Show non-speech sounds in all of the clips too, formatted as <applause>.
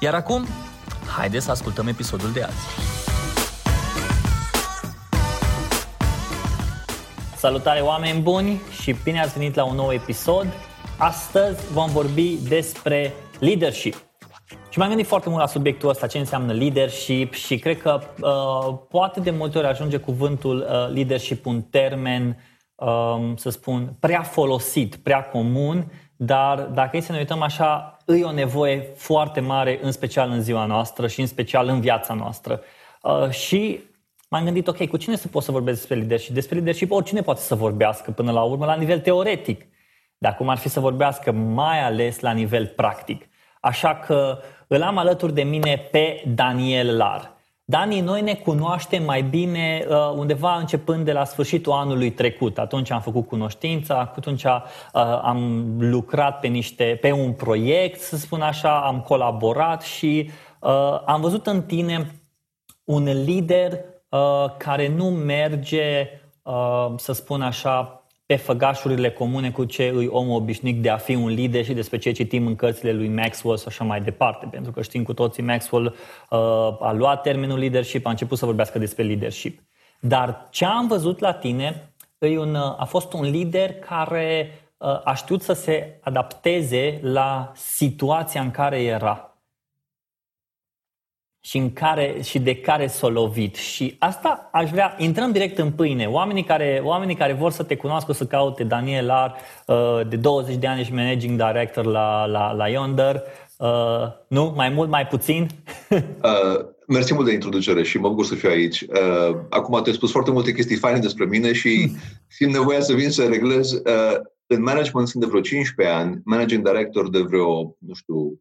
Iar acum, haideți să ascultăm episodul de azi. Salutare oameni buni și bine ați venit la un nou episod. Astăzi vom vorbi despre leadership. Și m-am gândit foarte mult la subiectul ăsta, ce înseamnă leadership și cred că uh, poate de multe ori ajunge cuvântul uh, leadership un termen, uh, să spun, prea folosit, prea comun, dar dacă e să ne uităm așa, e o nevoie foarte mare, în special în ziua noastră și în special în viața noastră. Uh, și m-am gândit, ok, cu cine să pot să vorbesc despre leadership? Despre leadership oricine poate să vorbească până la urmă la nivel teoretic. Dar cum ar fi să vorbească mai ales la nivel practic. Așa că îl am alături de mine pe Daniel Lar. Dani, noi ne cunoaștem mai bine uh, undeva începând de la sfârșitul anului trecut. Atunci am făcut cunoștința, atunci uh, am lucrat pe, niște, pe un proiect, să spun așa, am colaborat și uh, am văzut în tine un lider uh, care nu merge, uh, să spun așa, pe făgașurile comune cu ce îi omul obișnuit de a fi un lider și despre ce citim în cărțile lui Maxwell și așa mai departe. Pentru că știm cu toții, Maxwell uh, a luat termenul leadership, a început să vorbească despre leadership. Dar ce am văzut la tine e un, uh, a fost un lider care uh, a știut să se adapteze la situația în care era și, în care, și de care s-a lovit. Și asta aș vrea, intrăm direct în pâine. Oamenii care, oamenii care vor să te cunoască, să caute Daniel Lar, uh, de 20 de ani și managing director la, la, la Yonder. Uh, nu? Mai mult, mai puțin? <laughs> uh, mersi mult de introducere și mă bucur să fiu aici. Uh, acum te-ai spus foarte multe chestii faine despre mine și <laughs> simt nevoia să vin să reglez. Uh, în management sunt de vreo 15 ani, managing director de vreo, nu știu,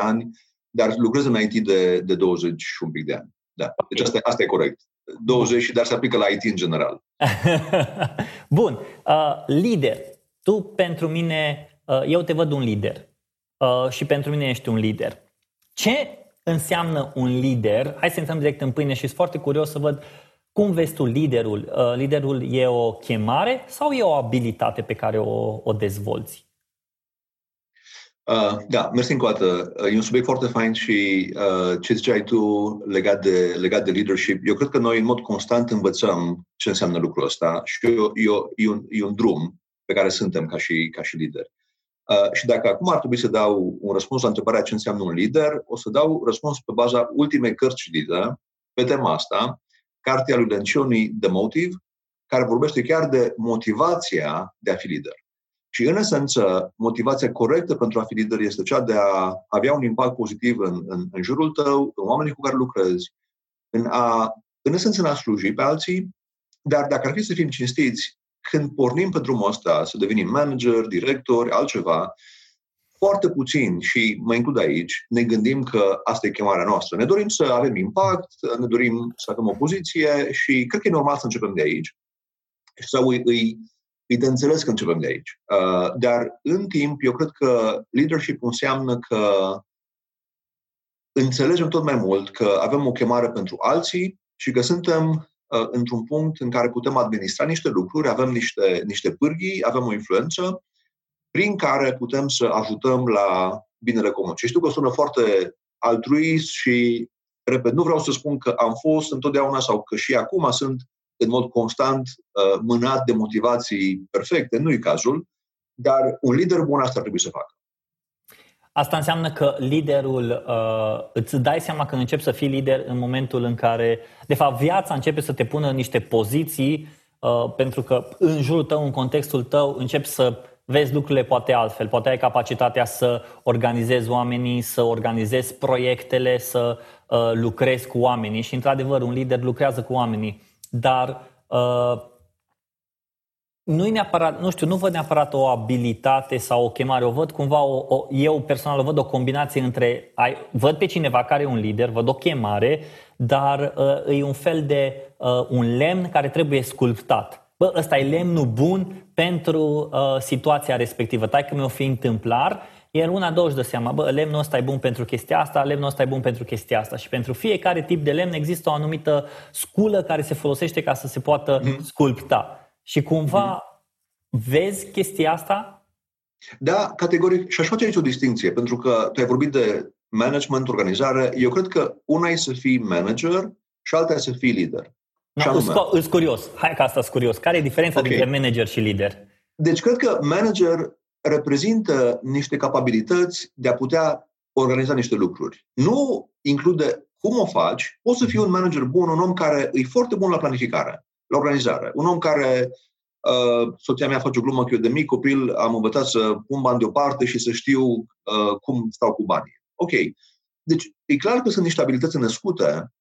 6-7 ani dar lucrez în IT de, de 20 și un pic de ani. Da. Deci asta, asta e corect. 20, dar se aplică la IT în general. <laughs> Bun. Uh, lider. Tu pentru mine, uh, eu te văd un lider. Uh, și pentru mine ești un lider. Ce înseamnă un lider? Hai să intrăm direct în pâine și sunt foarte curios să văd cum vezi tu liderul. Uh, liderul e o chemare sau e o abilitate pe care o, o dezvolți? Uh, da, mersi încă o dată. Uh, e un subiect foarte fain și uh, ce ziceai tu legat de, legat de leadership, eu cred că noi în mod constant învățăm ce înseamnă lucrul ăsta și e, e, e, un, e un drum pe care suntem ca și, ca și lideri. Uh, și dacă acum ar trebui să dau un răspuns la întrebarea ce înseamnă un lider, o să dau răspuns pe baza ultimei cărți citite pe tema asta, cartea lui Lencioni, The Motive, care vorbește chiar de motivația de a fi lider. Și, în esență, motivația corectă pentru a fi lider este cea de a avea un impact pozitiv în, în, în jurul tău, în oamenii cu care lucrezi, în, a, în esență, în a sluji pe alții, dar dacă ar fi să fim cinstiți, când pornim pe drumul ăsta, să devenim manager, director, altceva, foarte puțin, și mă includ aici, ne gândim că asta e chemarea noastră. Ne dorim să avem impact, ne dorim să avem o poziție și cred că e normal să începem de aici. Sau îi, îi e de înțeles că începem de aici. Uh, dar, în timp, eu cred că leadership înseamnă că înțelegem tot mai mult că avem o chemare pentru alții și că suntem uh, într-un punct în care putem administra niște lucruri, avem niște, niște pârghii, avem o influență prin care putem să ajutăm la binele comun. Și știu că sună foarte altruist și, repet, nu vreau să spun că am fost întotdeauna sau că și acum sunt în mod constant uh, mânat de motivații perfecte, nu e cazul, dar un lider bun asta ar trebui să facă. Asta înseamnă că liderul, uh, îți dai seama că începi să fii lider în momentul în care, de fapt, viața începe să te pună în niște poziții, uh, pentru că în jurul tău, în contextul tău, începi să vezi lucrurile poate altfel. Poate ai capacitatea să organizezi oamenii, să organizezi proiectele, să uh, lucrezi cu oamenii și, într-adevăr, un lider lucrează cu oamenii dar uh, nu neapărat, nu știu, nu văd neapărat o abilitate sau o chemare, o văd cumva, o, o, eu personal o văd o combinație între, ai, văd pe cineva care e un lider, văd o chemare, dar uh, e un fel de uh, un lemn care trebuie sculptat. Bă, ăsta e lemnul bun pentru uh, situația respectivă. Tai că mi-o fi întâmplar, iar una, două își dă seama, bă, lemnul ăsta e bun pentru chestia asta, lemnul ăsta e bun pentru chestia asta. Și pentru fiecare tip de lemn există o anumită sculă care se folosește ca să se poată mm. sculpta. Și cumva mm. vezi chestia asta? Da, categoric. Și aș face aici o distinție, pentru că tu ai vorbit de management, organizare. Eu cred că una e să fii manager și alta e să fii lider. No, îs curios. Hai că asta e curios. Care e diferența okay. dintre manager și lider? Deci cred că manager reprezintă niște capabilități de a putea organiza niște lucruri. Nu include cum o faci. Poți să fii un manager bun, un om care e foarte bun la planificare la organizare. Un om care, uh, soția mea face o glumă că eu de mic copil am învățat să pun bani deoparte și să știu uh, cum stau cu banii. Ok. Deci, e clar că sunt niște abilități născute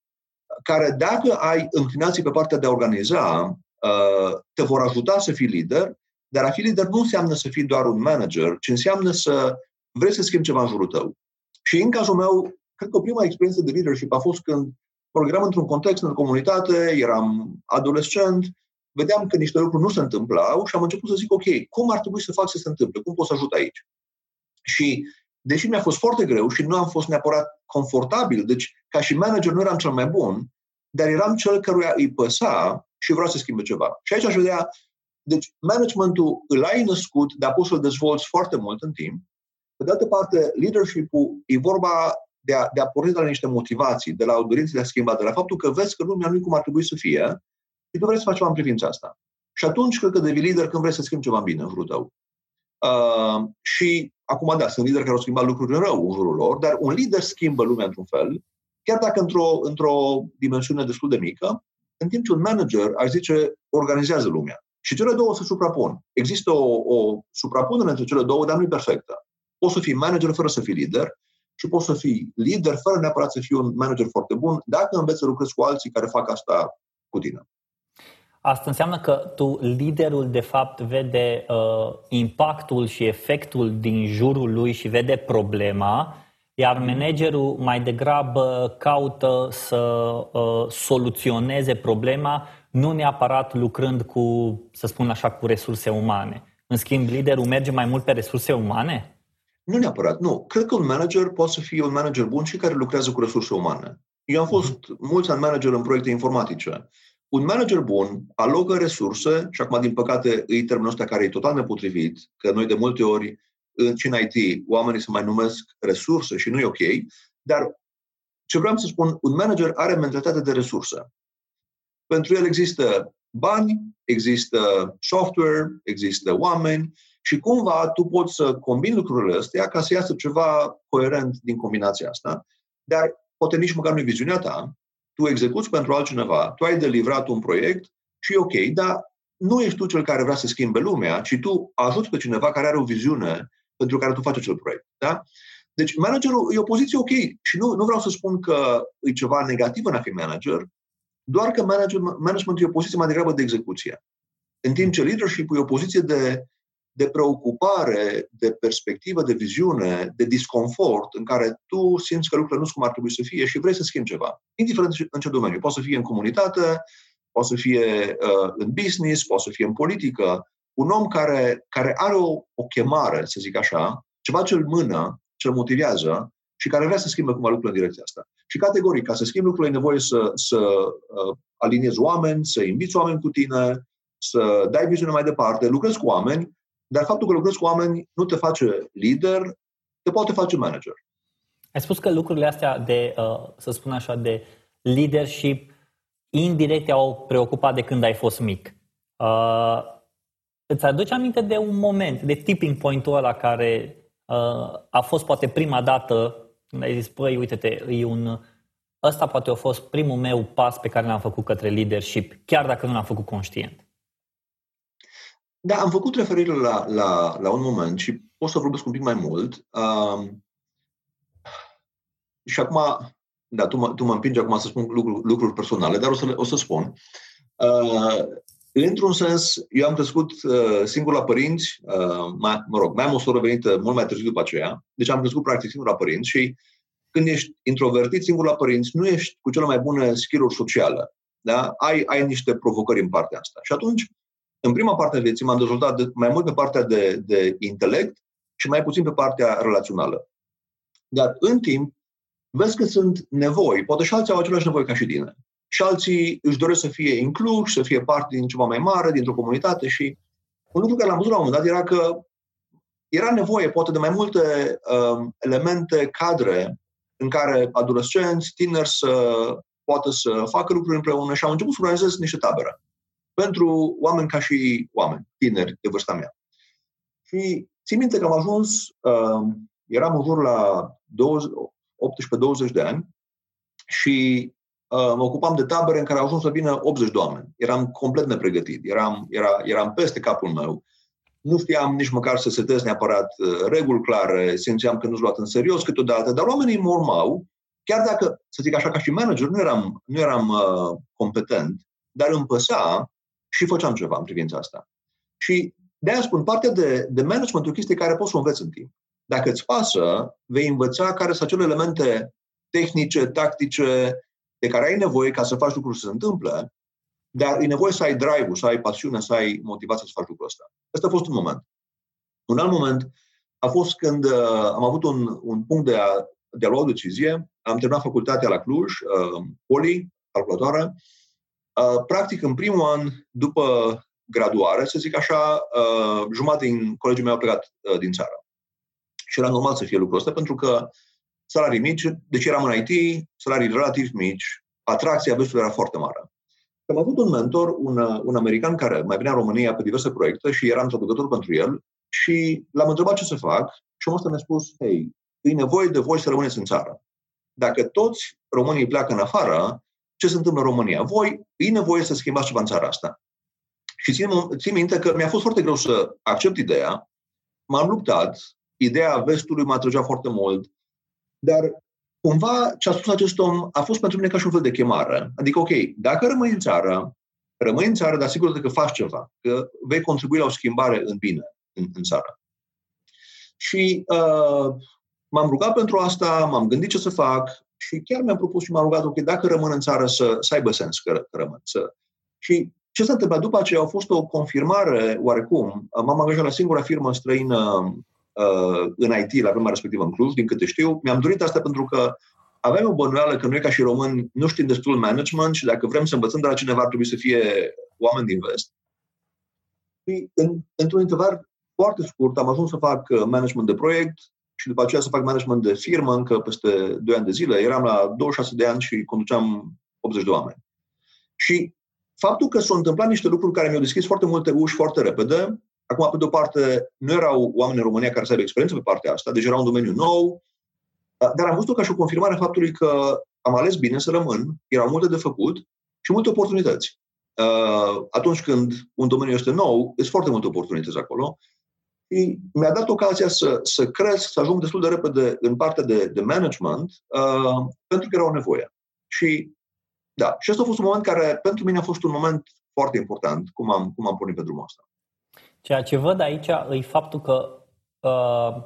care, dacă ai înclinații pe partea de a organiza, uh, te vor ajuta să fii lider, dar a fi lider nu înseamnă să fii doar un manager, ci înseamnă să vrei să schimbi ceva în jurul tău. Și în cazul meu, cred că prima experiență de leadership a fost când eram într-un context, în comunitate, eram adolescent, vedeam că niște lucruri nu se întâmplau și am început să zic, ok, cum ar trebui să fac să se întâmple? Cum pot să ajut aici? Și deși mi-a fost foarte greu și nu am fost neapărat confortabil, deci ca și manager nu eram cel mai bun, dar eram cel căruia îi păsa și vreau să schimbe ceva. Și aici aș vedea, deci managementul îl ai născut, dar poți să-l dezvolți foarte mult în timp. Pe de altă parte, leadership-ul e vorba de a, de a porni de la niște motivații, de la o dorință de a schimba, de la faptul că vezi că lumea nu cum ar trebui să fie și tu vrei să faci ceva în privința asta. Și atunci cred că devii lider când vrei să schimbi ceva bine în jurul tău. Uh, și acum, da, sunt lideri care au schimbat lucruri în rău în jurul lor, dar un lider schimbă lumea într-un fel, chiar dacă într-o, într-o dimensiune destul de mică, în timp ce un manager, aș zice, organizează lumea. Și cele două se suprapun. Există o, o suprapunere între cele două, dar nu e perfectă. Poți să fii manager fără să fii lider și poți să fii lider fără neapărat să fii un manager foarte bun dacă înveți să lucrezi cu alții care fac asta cu tine. Asta înseamnă că tu, liderul, de fapt, vede uh, impactul și efectul din jurul lui și vede problema, iar mm. managerul mai degrabă caută să uh, soluționeze problema, nu neapărat lucrând cu, să spun așa, cu resurse umane. În schimb, liderul merge mai mult pe resurse umane? Nu neapărat, nu. Cred că un manager poate să fie un manager bun și care lucrează cu resurse umane. Eu am fost mm-hmm. mulți ani manager în proiecte informatice. Un manager bun alocă resurse, și acum, din păcate, e termenul ăsta care e total nepotrivit, că noi de multe ori, în în IT, oamenii se mai numesc resurse și nu e ok, dar ce vreau să spun, un manager are mentalitate de resurse. Pentru el există bani, există software, există oameni și cumva tu poți să combini lucrurile astea ca să iasă ceva coerent din combinația asta, dar poate nici măcar nu e viziunea ta, tu execuți pentru altcineva, tu ai delivrat un proiect și e ok, dar nu ești tu cel care vrea să schimbe lumea, ci tu ajuți pe cineva care are o viziune pentru care tu faci acel proiect. Da? Deci managerul e o poziție ok și nu, nu vreau să spun că e ceva negativ în a fi manager, doar că manager, managementul e o poziție mai degrabă de execuție. În timp ce leadership e o poziție de de preocupare, de perspectivă, de viziune, de disconfort în care tu simți că lucrurile nu sunt cum ar trebui să fie și vrei să schimbi ceva. Indiferent în ce domeniu. Poate să fie în comunitate, poate să fie uh, în business, poate să fie în politică. Un om care, care are o, o chemare, să zic așa, ceva ce îl mână, ce îl motivează și care vrea să schimbe cumva lucrurile în direcția asta. Și categoric, ca să schimbi lucrurile, e nevoie să, să uh, aliniezi oameni, să inviți oameni cu tine, să dai viziune mai departe, lucrezi cu oameni dar faptul că lucrezi cu oameni nu te face lider, te poate face manager. Ai spus că lucrurile astea de, uh, să spun așa, de leadership indirect au preocupat de când ai fost mic. Uh, îți aduci aminte de un moment, de tipping point-ul ăla care uh, a fost poate prima dată când ai zis, păi, uite-te, e un, ăsta poate a fost primul meu pas pe care l-am făcut către leadership, chiar dacă nu l-am făcut conștient. Da, am făcut referire la, la, la un moment și pot să vorbesc un pic mai mult. Uh, și acum, da, tu mă, tu mă împingi acum să spun lucruri, lucruri personale, dar o să, o să spun. Uh, Într-un sens, eu am crescut uh, singur la părinți, uh, mai, mă rog, mai am o soră venită mult mai târziu după aceea, deci am crescut practic singur la părinți și când ești introvertit singur la părinți, nu ești cu cele mai bune skill-uri sociale. Da? Ai, ai niște provocări în partea asta. Și atunci, în prima parte a vieții, m-am dezvoltat de, mai mult pe partea de, de intelect și mai puțin pe partea relațională. Dar în timp, vezi că sunt nevoi, poate și alții au aceleași nevoi ca și tine și alții își doresc să fie incluși, să fie parte din ceva mai mare, dintr-o comunitate și un lucru care l-am văzut la un moment dat era că era nevoie poate de mai multe uh, elemente, cadre în care adolescenți, tineri să poată să facă lucruri împreună și am început să organizez niște tabere pentru oameni ca și oameni, tineri de vârsta mea. Și țin minte că am ajuns, uh, eram în jur la 18-20 de ani și uh, mă ocupam de tabere în care au ajuns să vină 80 de oameni. Eram complet nepregătit, eram, era, eram peste capul meu. Nu știam nici măcar să setez neapărat uh, reguli clare, simțeam că nu-s luat în serios câteodată, dar oamenii mă urmau, chiar dacă, să zic așa, ca și manager, nu eram, nu eram uh, competent, dar îmi păsa și făceam ceva în privința asta. Și de aia spun, partea de, de management o chestie care poți să o înveți în timp. Dacă îți pasă, vei învăța care sunt acele elemente tehnice, tactice, de care ai nevoie ca să faci lucruri să se întâmple, dar e nevoie să ai drive-ul, să ai pasiune, să ai motivație să faci lucrul ăsta. Asta a fost un moment. Un alt moment a fost când uh, am avut un, un punct de a, de a lua o decizie. Am terminat facultatea la Cluj, uh, poli, calculatoare. Uh, practic, în primul an, după graduare, să zic așa, uh, jumătate din colegii mei au plecat uh, din țară. Și era normal să fie lucrul ăsta, pentru că salarii mici, deci eram în IT, salarii relativ mici, atracția vestului era foarte mare. Am avut un mentor, un, un american care mai venea în România pe diverse proiecte și eram traducător pentru el și l-am întrebat ce să fac și omul ăsta mi-a spus, hei, e nevoie de voi să rămâneți în țară. Dacă toți românii pleacă în afară, ce se întâmplă în România? Voi, e nevoie să schimbați ceva în țara asta. Și țin, țin minte că mi-a fost foarte greu să accept ideea, m-am luptat, ideea vestului m-a atrăgea foarte mult, dar cumva ce a spus acest om a fost pentru mine ca și un fel de chemare. Adică, ok, dacă rămâi în țară, rămâi în țară, dar sigur că faci ceva, că vei contribui la o schimbare în bine în, în țară. Și uh, m-am rugat pentru asta, m-am gândit ce să fac și chiar mi-am propus și m-am rugat, ok, dacă rămân în țară să, să aibă sens că, că rămân. Să... Și ce s-a întâmplat după aceea a fost o confirmare oarecum. M-am angajat la singura firmă străină uh, în IT la vremea respectivă în Cluj, din câte știu. Mi-am dorit asta pentru că avem o bănuială că noi ca și români nu știm destul management și dacă vrem să învățăm de la cineva ar trebui să fie oameni din vest. Și în, într-un interval foarte scurt am ajuns să fac uh, management de proiect și după aceea să fac management de firmă încă peste 2 ani de zile. Eram la 26 de ani și conduceam 80 de oameni. Și faptul că s-au întâmplat niște lucruri care mi-au deschis foarte multe uși foarte repede, Acum, pe de-o parte, nu erau oameni în România care să aibă experiență pe partea asta, deci era un domeniu nou, dar am văzut-o ca și o confirmare a faptului că am ales bine să rămân, erau multe de făcut și multe oportunități. Uh, atunci când un domeniu este nou, sunt foarte multe oportunități acolo. Și mi-a dat ocazia să, să cresc, să ajung destul de repede în partea de, de management, uh, pentru că era o nevoie. Și da, și asta a fost un moment care pentru mine a fost un moment foarte important, cum am, cum am pornit pe drumul ăsta. Ceea ce văd aici e faptul că uh,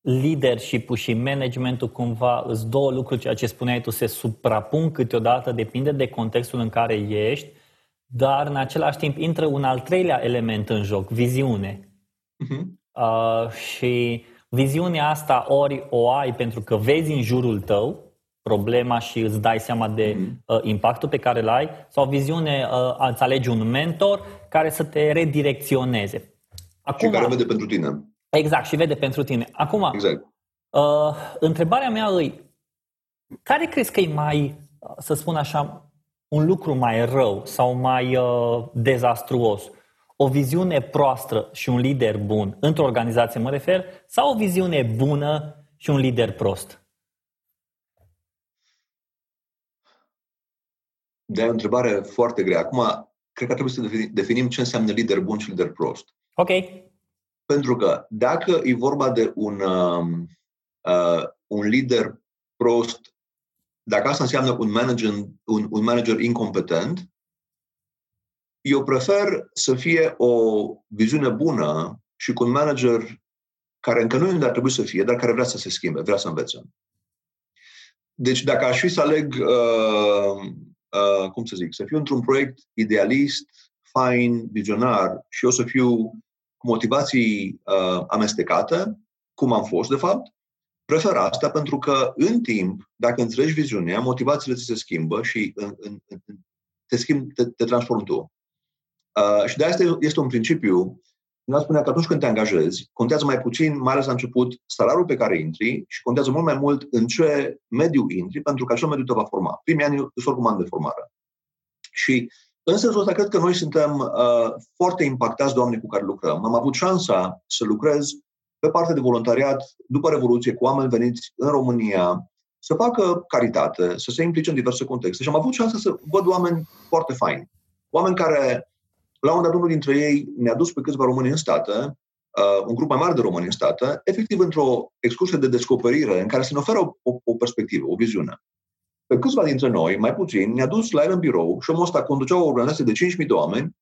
leadership-ul și managementul cumva îți două lucruri, ceea ce spuneai tu, se suprapun câteodată, depinde de contextul în care ești, dar în același timp intră un al treilea element în joc, viziune. Uh-huh. Uh, și viziunea asta ori o ai pentru că vezi în jurul tău problema și îți dai seama de mm-hmm. uh, impactul pe care îl ai sau viziune, uh, îți alegi un mentor care să te redirecționeze. Acum, și care vede pentru tine. Exact, și vede pentru tine. Acum, exact. uh, întrebarea mea e, care crezi că e mai, să spun așa, un lucru mai rău sau mai uh, dezastruos? O viziune proastă și un lider bun, într-o organizație mă refer, sau o viziune bună și un lider prost? De o întrebare foarte grea. Acum, cred că trebuie să definim ce înseamnă lider bun și lider prost. Ok. Pentru că dacă e vorba de un, um, uh, un lider prost, dacă asta înseamnă un manager, un, un manager incompetent, eu prefer să fie o viziune bună și cu un manager care încă nu e unde ar trebui să fie, dar care vrea să se schimbe, vrea să învețe. Deci dacă aș fi să aleg, uh, uh, cum să zic, să fiu într-un proiect idealist, fain, vizionar și eu să fiu cu motivații uh, amestecate, cum am fost, de fapt, prefer asta pentru că, în timp, dacă înțelegi viziunea, motivațiile ți se schimbă și în, în, în, te, schimb, te, te transformi tu. Uh, și de asta este un principiu Cineva spunea că atunci când te angajezi, contează mai puțin, mai ales la început, salariul pe care intri și contează mult mai mult în ce mediu intri, pentru că acel mediu te va forma. Primii ani sunt oricum ani de formare. Și în sensul ăsta, cred că noi suntem uh, foarte impactați de oamenii cu care lucrăm. Am avut șansa să lucrez pe partea de voluntariat după Revoluție cu oameni veniți în România să facă caritate, să se implice în diverse contexte și am avut șansa să văd oameni foarte faini. Oameni care la un moment dat, unul dintre ei ne-a dus pe câțiva români în stată, uh, un grup mai mare de români în stată, efectiv într-o excursie de descoperire în care se ne oferă o, o, o perspectivă, o viziune. Pe câțiva dintre noi, mai puțin, ne-a dus la el în birou și omul ăsta conducea o organizație de 5.000 de oameni,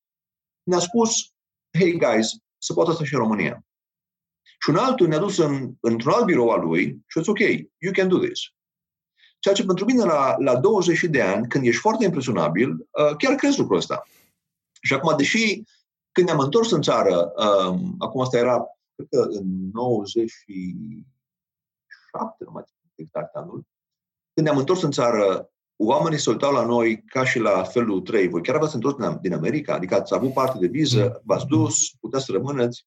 ne-a spus, hey guys, se poate asta și în România. Și un altul ne-a dus în, într-un alt birou al lui și a zis, ok, you can do this. Ceea ce pentru mine la, la 20 de ani, când ești foarte impresionabil, uh, chiar crezi lucrul ăsta. Și acum, deși când ne-am întors în țară, um, acum asta era, cred că în 97, nu mai exact anul, când ne-am întors în țară, oamenii se uitau la noi ca și la felul 3. Voi chiar v-ați întors din America? Adică ați avut parte de viză, mm. v-ați dus, puteți să rămâneți.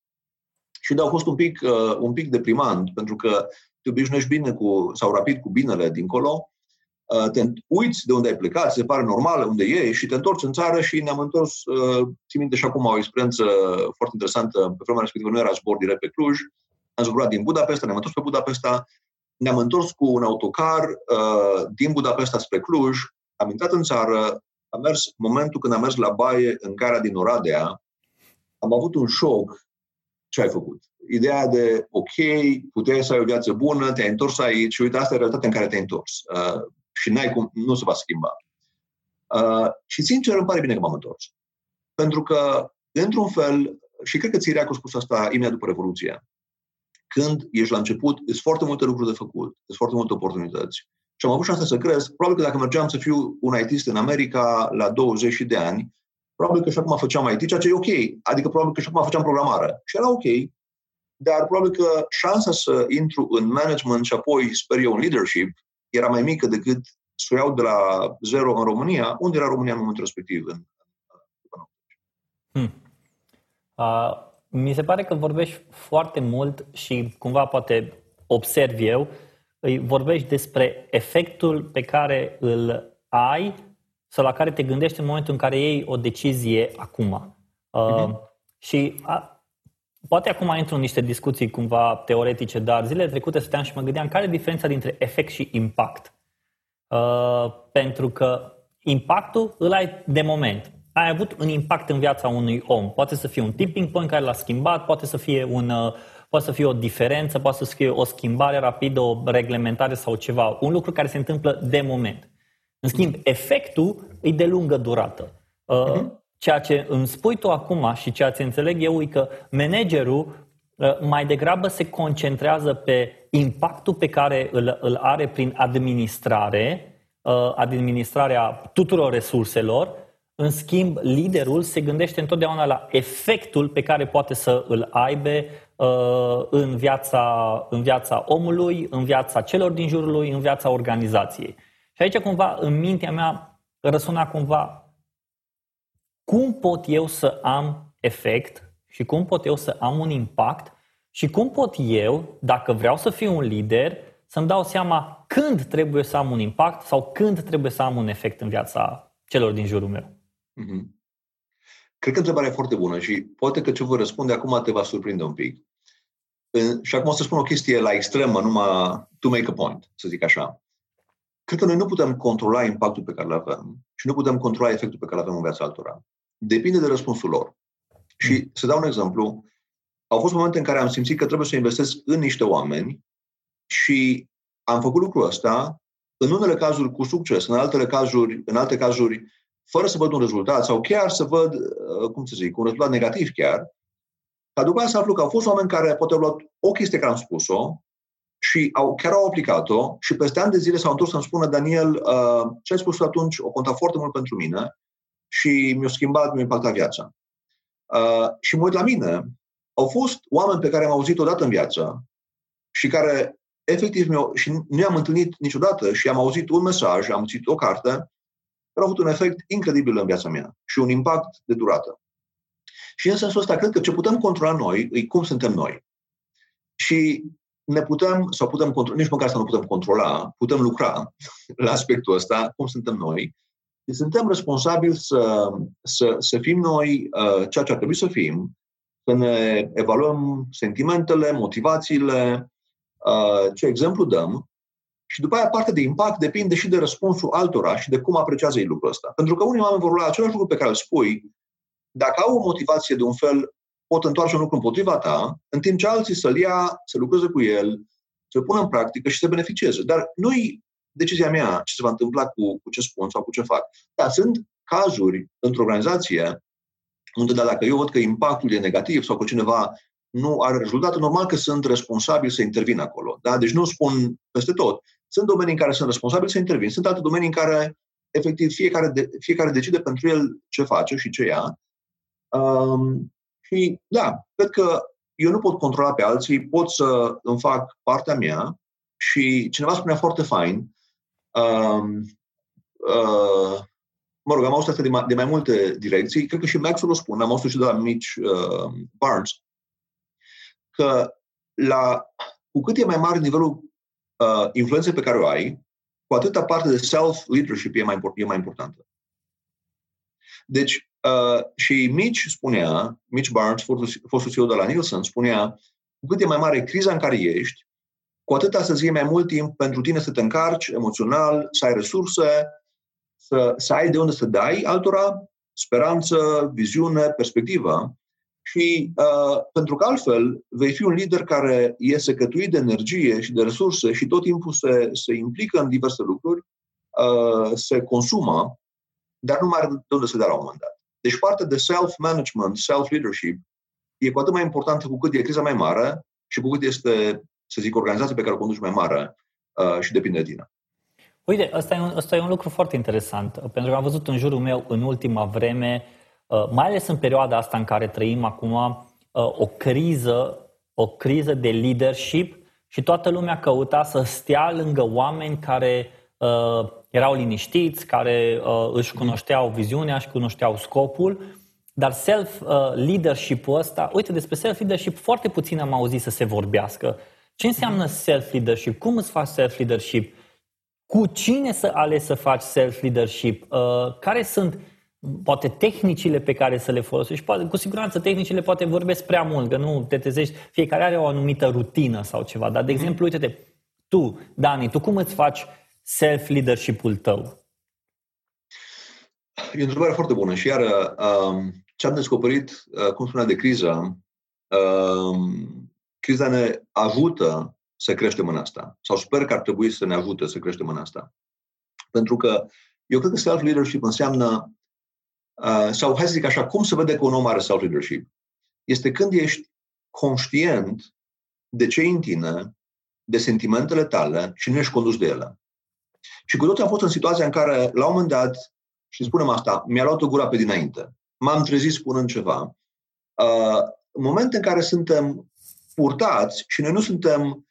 Și da, a fost un pic, uh, un pic deprimant, pentru că te obișnuiești bine cu, sau rapid cu binele dincolo Uh, te uiți de unde ai plecat, se pare normal unde e și te întorci în țară și ne-am întors, uh, țin minte și acum o experiență foarte interesantă, pe vremea respectivă nu era zbor direct pe Cluj, am zburat din Budapesta, ne-am întors pe Budapesta, ne-am întors cu un autocar uh, din Budapesta spre Cluj, am intrat în țară, am mers, momentul când am mers la baie în gara din Oradea, am avut un șoc ce ai făcut. Ideea de, ok, puteai să ai o viață bună, te-ai întors aici și uite, asta e realitatea în care te-ai întors. Uh, și n-ai cum, nu se va schimba. Uh, și sincer îmi pare bine că m-am întors. Pentru că, într-un fel, și cred că Țirea a spus asta imediat după Revoluție, când ești la început, sunt foarte multe lucruri de făcut, sunt foarte multe oportunități. Și am avut șansa să cresc, probabil că dacă mergeam să fiu un ITist în America la 20 de ani, probabil că și acum făceam IT, ceea ce e ok. Adică probabil că și acum făceam programare. Și era ok, dar probabil că șansa să intru în management și apoi, sper eu, în leadership, era mai mică decât să o iau de la zero în România, unde era România în momentul respectiv? În, hmm. Uh, mi se pare că vorbești foarte mult și cumva poate observ eu, îi vorbești despre efectul pe care îl ai sau la care te gândești în momentul în care iei o decizie acum. Uh, uh-huh. Și a, Poate acum intru în niște discuții cumva teoretice, dar zilele trecute stăteam și mă gândeam care e diferența dintre efect și impact. Uh, pentru că impactul îl ai de moment. Ai avut un impact în viața unui om. Poate să fie un tipping point care l-a schimbat, poate să fie un, uh, poate să fie o diferență, poate să fie o schimbare rapidă, o reglementare sau ceva. Un lucru care se întâmplă de moment. În schimb, efectul e de lungă durată. Uh, uh-huh. Ceea ce îmi spui tu acum și ceea ce înțeleg eu e că managerul uh, mai degrabă se concentrează pe impactul pe care îl, îl are prin administrare, uh, administrarea tuturor resurselor, în schimb, liderul se gândește întotdeauna la efectul pe care poate să îl aibă uh, în viața, în viața omului, în viața celor din jurul lui, în viața organizației. Și aici, cumva, în mintea mea răsuna cumva cum pot eu să am efect și cum pot eu să am un impact și cum pot eu, dacă vreau să fiu un lider, să-mi dau seama când trebuie să am un impact sau când trebuie să am un efect în viața celor din jurul meu. Mm-hmm. Cred că întrebarea e foarte bună și poate că ce vă răspunde acum te va surprinde un pic. Și acum o să spun o chestie la extremă, numai to make a point, să zic așa. Cred că noi nu putem controla impactul pe care îl avem și nu putem controla efectul pe care îl avem în viața altora depinde de răspunsul lor. Și mm. să dau un exemplu, au fost momente în care am simțit că trebuie să investesc în niște oameni și am făcut lucrul ăsta în unele cazuri cu succes, în altele cazuri, în alte cazuri fără să văd un rezultat sau chiar să văd, uh, cum să zic, un rezultat negativ chiar, ca după aceea să aflu că au fost oameni care poate au luat o chestie care am spus-o și au, chiar au aplicat-o și peste ani de zile s-au întors să-mi spună, Daniel, uh, ce ai spus atunci o conta foarte mult pentru mine și mi-a schimbat, mi-a impactat viața. Uh, și mă uit la mine, au fost oameni pe care am auzit odată în viață și care efectiv mi-au, și nu i-am întâlnit niciodată și am auzit un mesaj, am citit o carte, care a avut un efect incredibil în viața mea și un impact de durată. Și în sensul ăsta, cred că ce putem controla noi e cum suntem noi. Și ne putem, sau putem controla, nici măcar să nu putem controla, putem lucra <laughs> la aspectul ăsta, cum suntem noi, și suntem responsabili să, să, să fim noi uh, ceea ce ar trebui să fim, să ne evaluăm sentimentele, motivațiile, uh, ce exemplu dăm și după aia partea de impact depinde și de răspunsul altora și de cum apreciază ei lucrul ăsta. Pentru că unii oameni vor lua același lucru pe care îl spui, dacă au o motivație de un fel, pot întoarce un lucru împotriva ta, în timp ce alții să-l ia, să lucreze cu el, să-l pună în practică și să beneficieze. Dar nu-i decizia mea ce se va întâmpla cu, cu ce spun sau cu ce fac. Dar sunt cazuri într-o organizație unde da, dacă eu văd că impactul e negativ sau că cineva nu are rezultate, normal că sunt responsabil să intervin acolo. Da? Deci nu spun peste tot. Sunt domenii în care sunt responsabil să intervin, sunt alte domenii în care efectiv fiecare, de, fiecare decide pentru el ce face și ce ia. Um, și da, cred că eu nu pot controla pe alții, pot să îmi fac partea mea și cineva spunea foarte fain, um, uh, mă rog, am auzit asta de mai, de mai multe direcții, cred că și Maxwell o spune, am auzit și de la Mitch uh, Barnes, că la, cu cât e mai mare nivelul uh, influenței pe care o ai, cu atâta parte de self-leadership e mai, e mai importantă. Deci, uh, și Mitch spunea, Mitch Barnes, fostul CEO de la Nielsen, spunea, cu cât e mai mare criza în care ești, cu atâta să-ți iei mai mult timp pentru tine să te încarci emoțional, să ai resurse, să, să ai de unde să dai altora speranță, viziune, perspectivă. Și uh, pentru că altfel vei fi un lider care e secătuit de energie și de resurse și tot timpul se, se implică în diverse lucruri, uh, se consumă, dar nu mai are de unde să dea la un moment dat. Deci partea de self-management, self-leadership, e cu atât mai importantă cu cât e criza mai mare și cu cât este, să zic, organizația pe care o conduci mai mare uh, și depinde de tine. Uite, ăsta e, un, ăsta e un lucru foarte interesant, pentru că am văzut în jurul meu în ultima vreme, uh, mai ales în perioada asta în care trăim acum, uh, o criză, o criză de leadership și toată lumea căuta să stea lângă oameni care uh, erau liniștiți, care uh, își cunoșteau viziunea, își cunoșteau scopul, dar self-leadership-ul ăsta, uite, despre self-leadership foarte puțin am auzit să se vorbească. Ce înseamnă self-leadership? Cum îți faci self-leadership? Cu cine să alegi să faci self-leadership? Uh, care sunt poate tehnicile pe care să le folosești. Poate, cu siguranță tehnicile poate vorbesc prea mult, că nu te trezești, fiecare are o anumită rutină sau ceva. Dar, de exemplu, uite-te, tu, Dani, tu cum îți faci self-leadership-ul tău? E o întrebare foarte bună și iar um, ce am descoperit, uh, cum spunea de criză, um, criza ne ajută să creștem în asta. Sau sper că ar trebui să ne ajute să creștem în asta. Pentru că eu cred că self-leadership înseamnă, uh, sau hai să zic așa, cum se vede că un om are self-leadership? Este când ești conștient de ce e în tine, de sentimentele tale și nu ești condus de ele. Și cu toții am fost în situația în care, la un moment dat, și spunem asta, mi-a luat o gura pe dinainte. M-am trezit spunând ceva. Uh, în momentul în care suntem purtați și noi nu suntem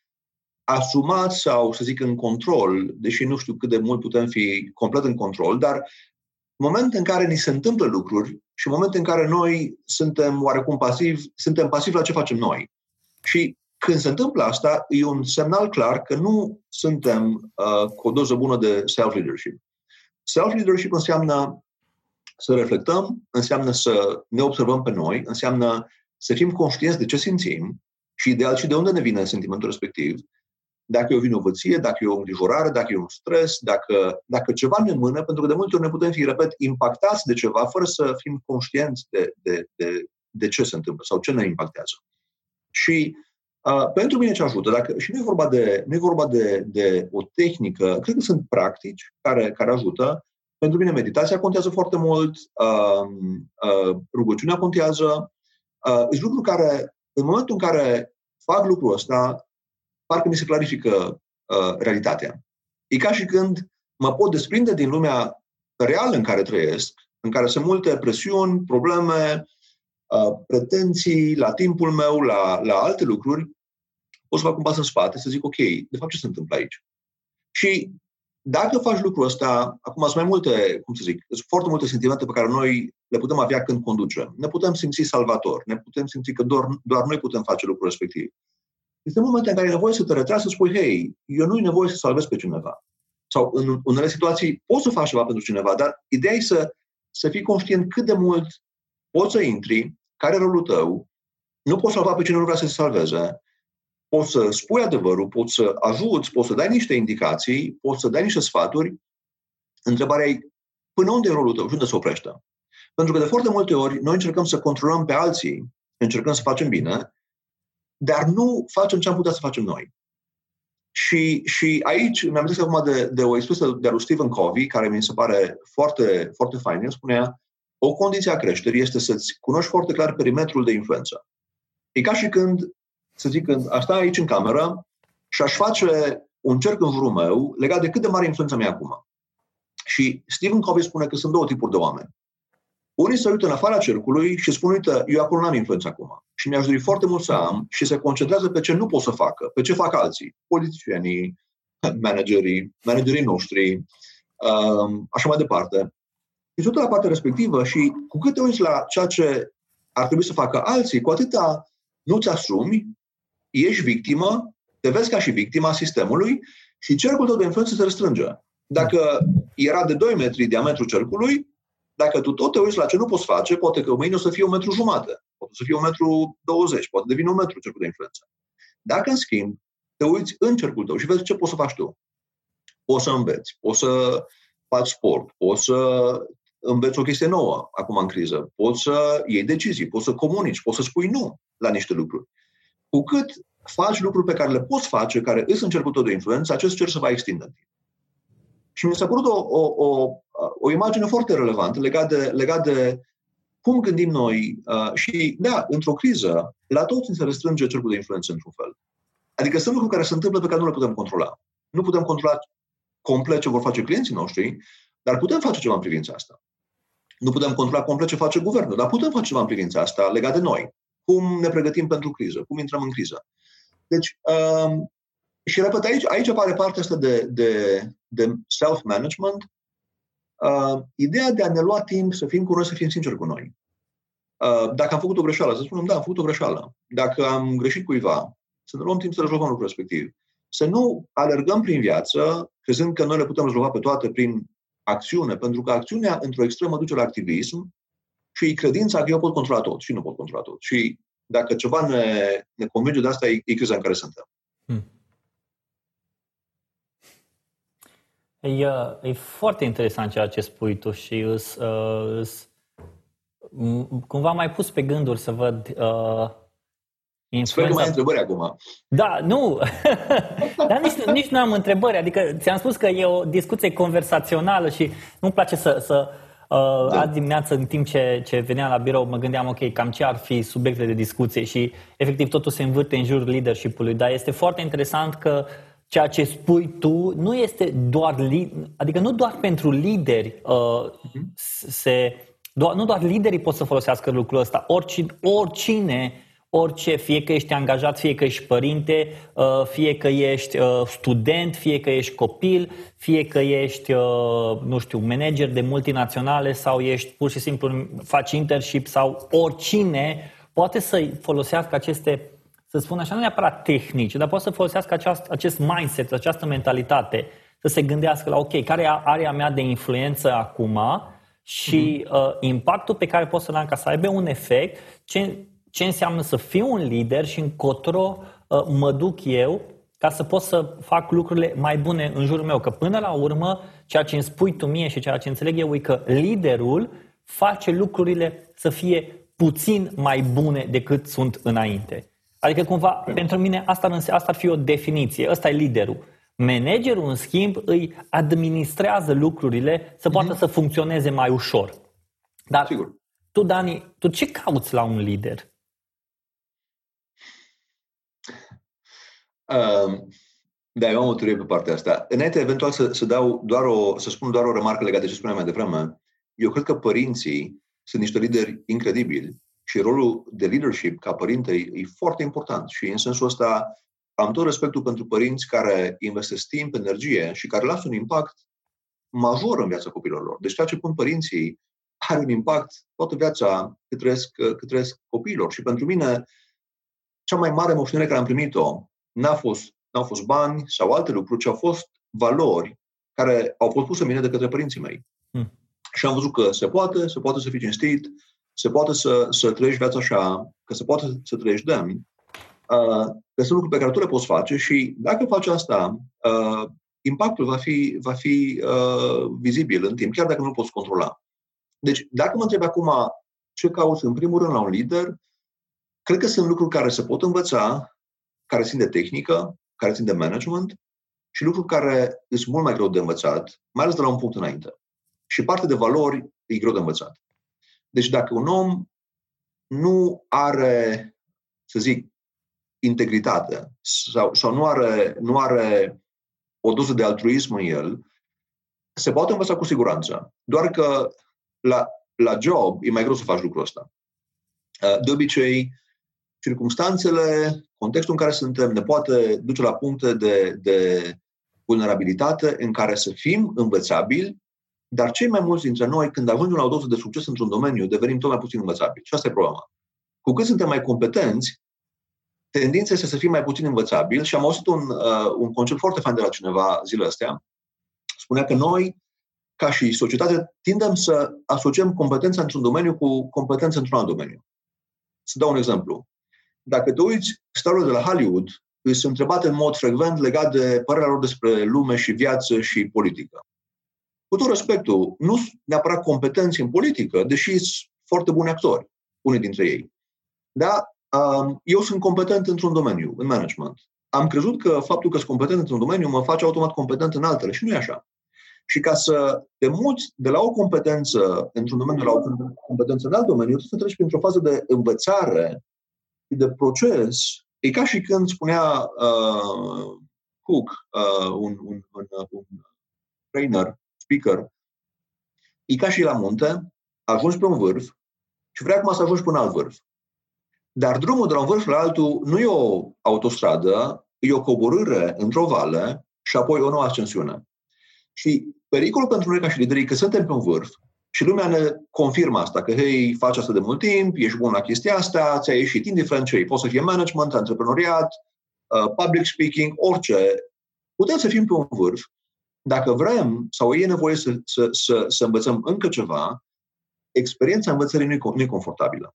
asumați sau, să zic, în control, deși nu știu cât de mult putem fi complet în control, dar moment în care ni se întâmplă lucruri și în moment în care noi suntem oarecum pasivi, suntem pasivi la ce facem noi. Și când se întâmplă asta, e un semnal clar că nu suntem uh, cu o doză bună de self-leadership. Self-leadership înseamnă să reflectăm, înseamnă să ne observăm pe noi, înseamnă să fim conștienți de ce simțim și de și de unde ne vine sentimentul respectiv, dacă e o vinovăție, dacă e o îngrijorare, dacă e un stres, dacă, dacă ceva ne mână, pentru că de multe ori ne putem fi, repet, impactați de ceva fără să fim conștienți de, de, de, de ce se întâmplă sau ce ne impactează. Și uh, pentru mine ce ajută, dacă, și nu e vorba, de, nu e vorba de, de o tehnică, cred că sunt practici care, care ajută, Pentru mine meditația contează foarte mult, uh, uh, rugăciunea contează. Uh, sunt lucruri care, în momentul în care fac lucrul ăsta, parcă mi se clarifică uh, realitatea. E ca și când mă pot desprinde din lumea reală în care trăiesc, în care sunt multe presiuni, probleme, uh, pretenții la timpul meu, la, la alte lucruri, pot să fac un pas în spate, să zic, ok, de fapt ce se întâmplă aici? Și dacă faci lucrul ăsta, acum sunt mai multe, cum să zic, sunt foarte multe sentimente pe care noi le putem avea când conducem. Ne putem simți salvator, ne putem simți că doar, doar noi putem face lucrul respectiv. Este momente în care e nevoie să te retragi să spui, hei, eu nu e nevoie să salvez pe cineva. Sau în unele situații poți să faci ceva pentru cineva, dar ideea e să, să fii conștient cât de mult poți să intri, care e rolul tău, nu poți salva pe cine nu vrea să se salveze, poți să spui adevărul, poți să ajuți, poți să dai niște indicații, poți să dai niște sfaturi. Întrebarea e până unde e rolul tău și unde se oprește? Pentru că de foarte multe ori noi încercăm să controlăm pe alții, încercăm să facem bine, dar nu facem ce am putea să facem noi. Și, și aici mi-am zis acum de, de o expresie de lui Stephen Covey, care mi se pare foarte, foarte fain. El spunea, o condiție a creșterii este să-ți cunoști foarte clar perimetrul de influență. E ca și când să zic, aș sta aici în cameră și aș face un cerc în jurul meu legat de cât de mare influența mea acum. Și Stephen Covey spune că sunt două tipuri de oameni. Unii se uită în afara cercului și spun, uite, eu acolo n-am influență acum. Și mi-aș dori foarte mult să am și se concentrează pe ce nu pot să facă, pe ce fac alții, politicienii, managerii, managerii noștri, um, așa mai departe. Și tot la partea respectivă și cu cât te uiți la ceea ce ar trebui să facă alții, cu atâta nu-ți asumi ești victimă, te vezi ca și victima sistemului și cercul tău de influență se restrânge. Dacă era de 2 metri diametrul cercului, dacă tu tot te uiți la ce nu poți face, poate că mâine o să fie un metru jumate, poate să fie un metru 20, poate devine un metru cercul de influență. Dacă, în schimb, te uiți în cercul tău și vezi ce poți să faci tu, poți să înveți, poți să faci sport, poți să înveți o chestie nouă acum în criză, poți să iei decizii, poți să comunici, poți să spui nu la niște lucruri. Cu cât faci lucruri pe care le poți face, care îți în cercul tău de influență, acest cer se va extinde în timp. Și mi s-a părut o, o, o, o imagine foarte relevantă legată de, legat de cum gândim noi uh, și, da, într-o criză, la toți se restrânge cercul de influență într-un fel. Adică sunt lucruri care se întâmplă pe care nu le putem controla. Nu putem controla complet ce vor face clienții noștri, dar putem face ceva în privința asta. Nu putem controla complet ce face guvernul, dar putem face ceva în privința asta legat de noi cum ne pregătim pentru criză, cum intrăm în criză. Deci, um, și repet, aici, aici apare partea asta de, de, de self-management, uh, ideea de a ne lua timp să fim cu noi, să fim sinceri cu noi. Uh, dacă am făcut o greșeală, să spunem, da, am făcut o greșeală. Dacă am greșit cuiva, să ne luăm timp să rezolvăm lucrul respectiv. Să nu alergăm prin viață, crezând că noi le putem rezolva pe toate prin acțiune, pentru că acțiunea, într-o extremă, duce la activism și credința că eu pot controla tot și nu pot controla tot. Și dacă ceva ne, ne convinge de asta, e, e criza în care suntem. Hmm. E, e foarte interesant ceea ce spui tu și îs, uh, îs, cumva mai pus pe gânduri să văd uh, influența... Sper că mai ai întrebări acum. Da, nu. <laughs> Dar nici, nici nu am întrebări. Adică ți-am spus că e o discuție conversațională și nu-mi place să, să Uh, da. Azi dimineață, în timp ce, ce veneam la birou, mă gândeam, ok, cam ce ar fi subiectele de discuție și efectiv totul se învârte în jurul leadership-ului, dar este foarte interesant că ceea ce spui tu nu este doar, adică nu doar pentru lideri uh, uh-huh. se, doar, nu doar liderii pot să folosească lucrul ăsta, oricine, oricine orice, fie că ești angajat, fie că ești părinte, uh, fie că ești uh, student, fie că ești copil, fie că ești, uh, nu știu, manager de multinaționale sau ești pur și simplu faci internship sau oricine poate să folosească aceste, să spun așa, nu neapărat tehnici, dar poate să folosească aceast, acest mindset, această mentalitate, să se gândească la, ok, care e area mea de influență acum și uh-huh. uh, impactul pe care pot să-l am ca să aibă un efect, ce, ce înseamnă să fiu un lider și încotro uh, mă duc eu ca să pot să fac lucrurile mai bune în jurul meu. Că până la urmă, ceea ce îmi spui tu mie și ceea ce înțeleg eu e că liderul face lucrurile să fie puțin mai bune decât sunt înainte. Adică cumva, pentru mine asta, asta ar fi o definiție. Ăsta e liderul. Managerul, în schimb, îi administrează lucrurile să poată mm-hmm. să funcționeze mai ușor. Dar Sigur. tu, Dani, tu ce cauți la un lider? Um, da, eu am o teorie pe partea asta. Înainte, eventual, să, să, dau doar o, să spun doar o remarcă legată de ce spuneam mai devreme. Eu cred că părinții sunt niște lideri incredibili și rolul de leadership ca părinte e foarte important. Și în sensul ăsta am tot respectul pentru părinți care investesc timp, energie și care lasă un impact major în viața copilor lor. Deci ceea ce pun părinții are un impact toată viața cât trăiesc, cât trăiesc copiilor. Și pentru mine, cea mai mare moștenire care am primit-o n-a fost, n-au fost bani sau alte lucruri, ci au fost valori care au fost puse în mine de către părinții mei. Hmm. Și am văzut că se poate, se poate să fii cinstit, se poate să, să trăiești viața așa, că se poate să trăiești demn, uh, că sunt lucruri pe care tu le poți face și dacă faci asta, uh, impactul va fi, va fi uh, vizibil în timp, chiar dacă nu poți controla. Deci, dacă mă întreb acum ce cauți în primul rând la un lider, cred că sunt lucruri care se pot învăța, care țin de tehnică, care țin de management și lucruri care sunt mult mai greu de învățat, mai ales de la un punct înainte. Și parte de valori e greu de învățat. Deci dacă un om nu are, să zic, integritate sau, sau nu, are, nu are o doză de altruism în el, se poate învăța cu siguranță. Doar că la, la job e mai greu să faci lucrul ăsta. De obicei, circumstanțele, contextul în care suntem ne poate duce la puncte de, de vulnerabilitate în care să fim învățabili, dar cei mai mulți dintre noi, când ajungem la o doză de succes într-un domeniu, devenim tot mai puțin învățabili. Și asta e problema. Cu cât suntem mai competenți, tendința este să fim mai puțin învățabili și am auzit un, uh, un concept foarte fain de la cineva zilele astea. Spunea că noi, ca și societate, tindem să asociem competența într-un domeniu cu competența într-un alt domeniu. Să dau un exemplu. Dacă te uiți, starurile de la Hollywood sunt întrebate în mod frecvent legat de părerea lor despre lume și viață și politică. Cu tot respectul, nu sunt neapărat competenți în politică, deși sunt foarte buni actori, unii dintre ei. Da, um, eu sunt competent într-un domeniu, în management. Am crezut că faptul că sunt competent într-un domeniu mă face automat competent în altele și nu e așa. Și ca să de mulți, de la o competență într-un domeniu la o competență în alt domeniu, trebuie să treci printr-o fază de învățare și de proces. E ca și când spunea uh, Cook, uh, un, un, un, un trainer, speaker, e ca și la munte, ajungi pe un vârf și vrei acum să ajungi pe un alt vârf. Dar drumul de la un vârf la altul nu e o autostradă, e o coborâre într-o vale și apoi o nouă ascensiune. Și pericolul pentru noi ca și lideri că suntem pe un vârf și lumea ne confirmă asta, că hei, faci asta de mult timp, ești bun la chestia asta, ți-a ieșit indiferent ce poți să fie management, antreprenoriat, uh, public speaking, orice. Putem să fim pe un vârf. Dacă vrem sau e nevoie să, să, să, să învățăm încă ceva, experiența învățării nu e, nu e confortabilă.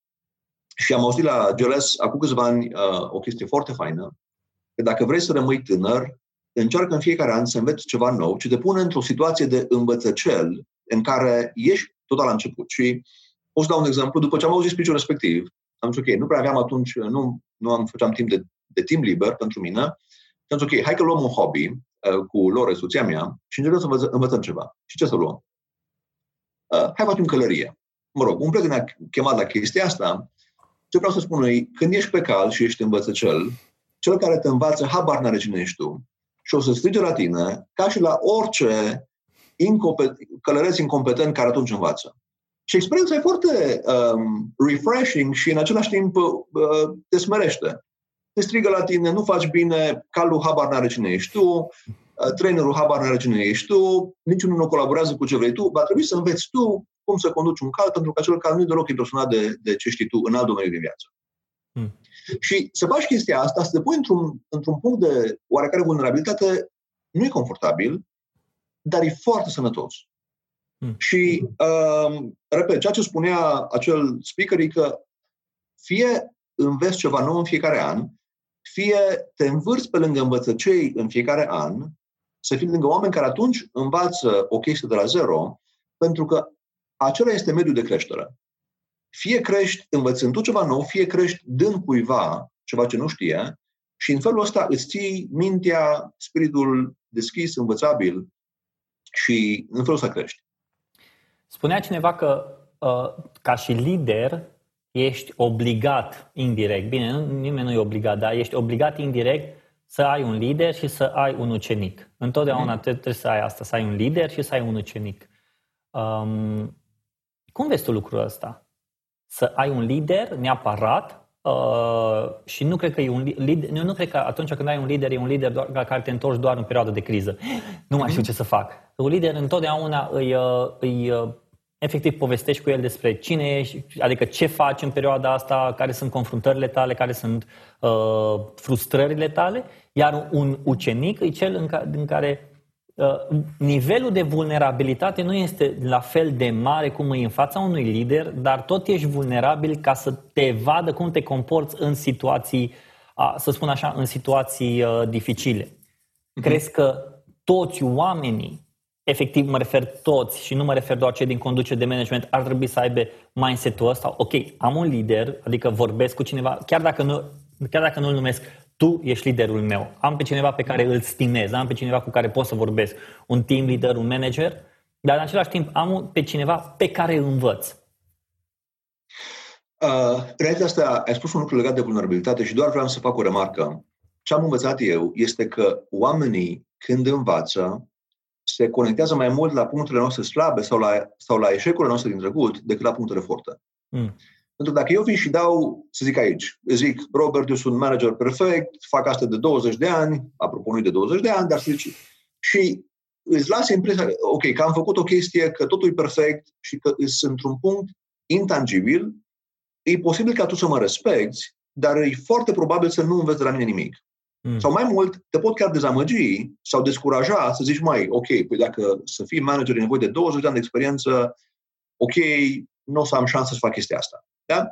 Și am auzit la Geles acum câțiva ani uh, o chestie foarte faină, că dacă vrei să rămâi tânăr, încearcă în fiecare an să înveți ceva nou, ci te pune într-o situație de învățăcel în care ești total la început. Și o să dau un exemplu. După ce am auzit speech respectiv, am zis, ok, nu prea aveam atunci, nu, nu am făceam timp de, de timp liber pentru mine, și am zis, ok, hai că luăm un hobby uh, cu Lore, soția mea, și încercăm să învăț- învățăm ceva. Și ce să luăm? Uh, hai facem călărie. Mă rog, un prieten a chemat la chestia asta. Ce vreau să spun e, când ești pe cal și ești învățăcel, cel care te învață, habar n-are cine ești tu. Și o să strige la tine, ca și la orice incompet- călăreț incompetent care atunci învață. Și experiența e foarte um, refreshing și în același timp uh, te smerește. Te strigă la tine, nu faci bine, calul habar n-are cine ești tu, uh, trainerul habar n-are cine ești tu, niciunul nu colaborează cu ce vrei tu, va trebui să înveți tu cum să conduci un cal, pentru că acel cal nu e deloc impresionat de, de ce știi tu în alt domeniu din viață. Hmm. Și să faci chestia asta, să te pui într-un, într-un punct de oarecare vulnerabilitate, nu e confortabil, dar e foarte sănătos. Hmm. Și, uh, repet, ceea ce spunea acel speaker e că fie înveți ceva nou în fiecare an, fie te învârți pe lângă învățăcei în fiecare an, să fii lângă oameni care atunci învață o chestie de la zero, pentru că acela este mediul de creștere. Fie crești învățând tu ceva nou, fie crești dând cuiva ceva ce nu știe și în felul ăsta îți ții mintea, spiritul deschis, învățabil și în felul să crești. Spunea cineva că uh, ca și lider ești obligat indirect, bine, nu, nimeni nu e obligat, dar ești obligat indirect să ai un lider și să ai un ucenic. Întotdeauna mm. trebuie să ai asta, să ai un lider și să ai un ucenic. Um, cum vezi tu lucrul ăsta? Să ai un lider neapărat Uh, și nu cred că e un lider, nu, nu cred că atunci când ai un lider, e un lider doar, la care te întorci doar în perioadă de criză. Nu mai știu ce să fac. Un lider întotdeauna îi, uh, îi uh, efectiv povestești cu el despre cine ești, adică ce faci în perioada asta, care sunt confruntările tale, care sunt uh, frustrările tale, iar un ucenic e cel în care, în care uh, nivelul de vulnerabilitate nu este la fel de mare cum e în fața unui lider, dar tot ești vulnerabil ca să te vadă cum te comporți în situații, uh, să spun așa, în situații uh, dificile. Mm-hmm. Crezi că toți oamenii efectiv mă refer toți și nu mă refer doar cei din conducere de management, ar trebui să aibă mindset-ul ăsta. Ok, am un lider, adică vorbesc cu cineva, chiar dacă nu, chiar dacă nu-l numesc, tu ești liderul meu. Am pe cineva pe care îl stimez, am pe cineva cu care pot să vorbesc, un team leader, un manager, dar în același timp am pe cineva pe care îl învăț. Uh, realitatea asta, ai spus un lucru legat de vulnerabilitate și doar vreau să fac o remarcă. Ce am învățat eu este că oamenii, când învață, se conectează mai mult la punctele noastre slabe sau la, sau la eșecurile noastre din trecut decât la punctele forte. Mm. Pentru că dacă eu vin și dau, să zic aici, zic, Robert, eu sunt manager perfect, fac asta de 20 de ani, apropo nu de 20 de ani, dar să zic, și îți lasă impresia, ok, că am făcut o chestie, că totul e perfect și că sunt într-un punct intangibil, e posibil ca tu să mă respecti, dar e foarte probabil să nu înveți de la mine nimic. Mm. Sau mai mult, te pot chiar dezamăgi sau descuraja să zici, mai, ok, păi dacă să fii manager e nevoie de 20 de ani de experiență, ok, nu o să am șansă să fac chestia asta. Da?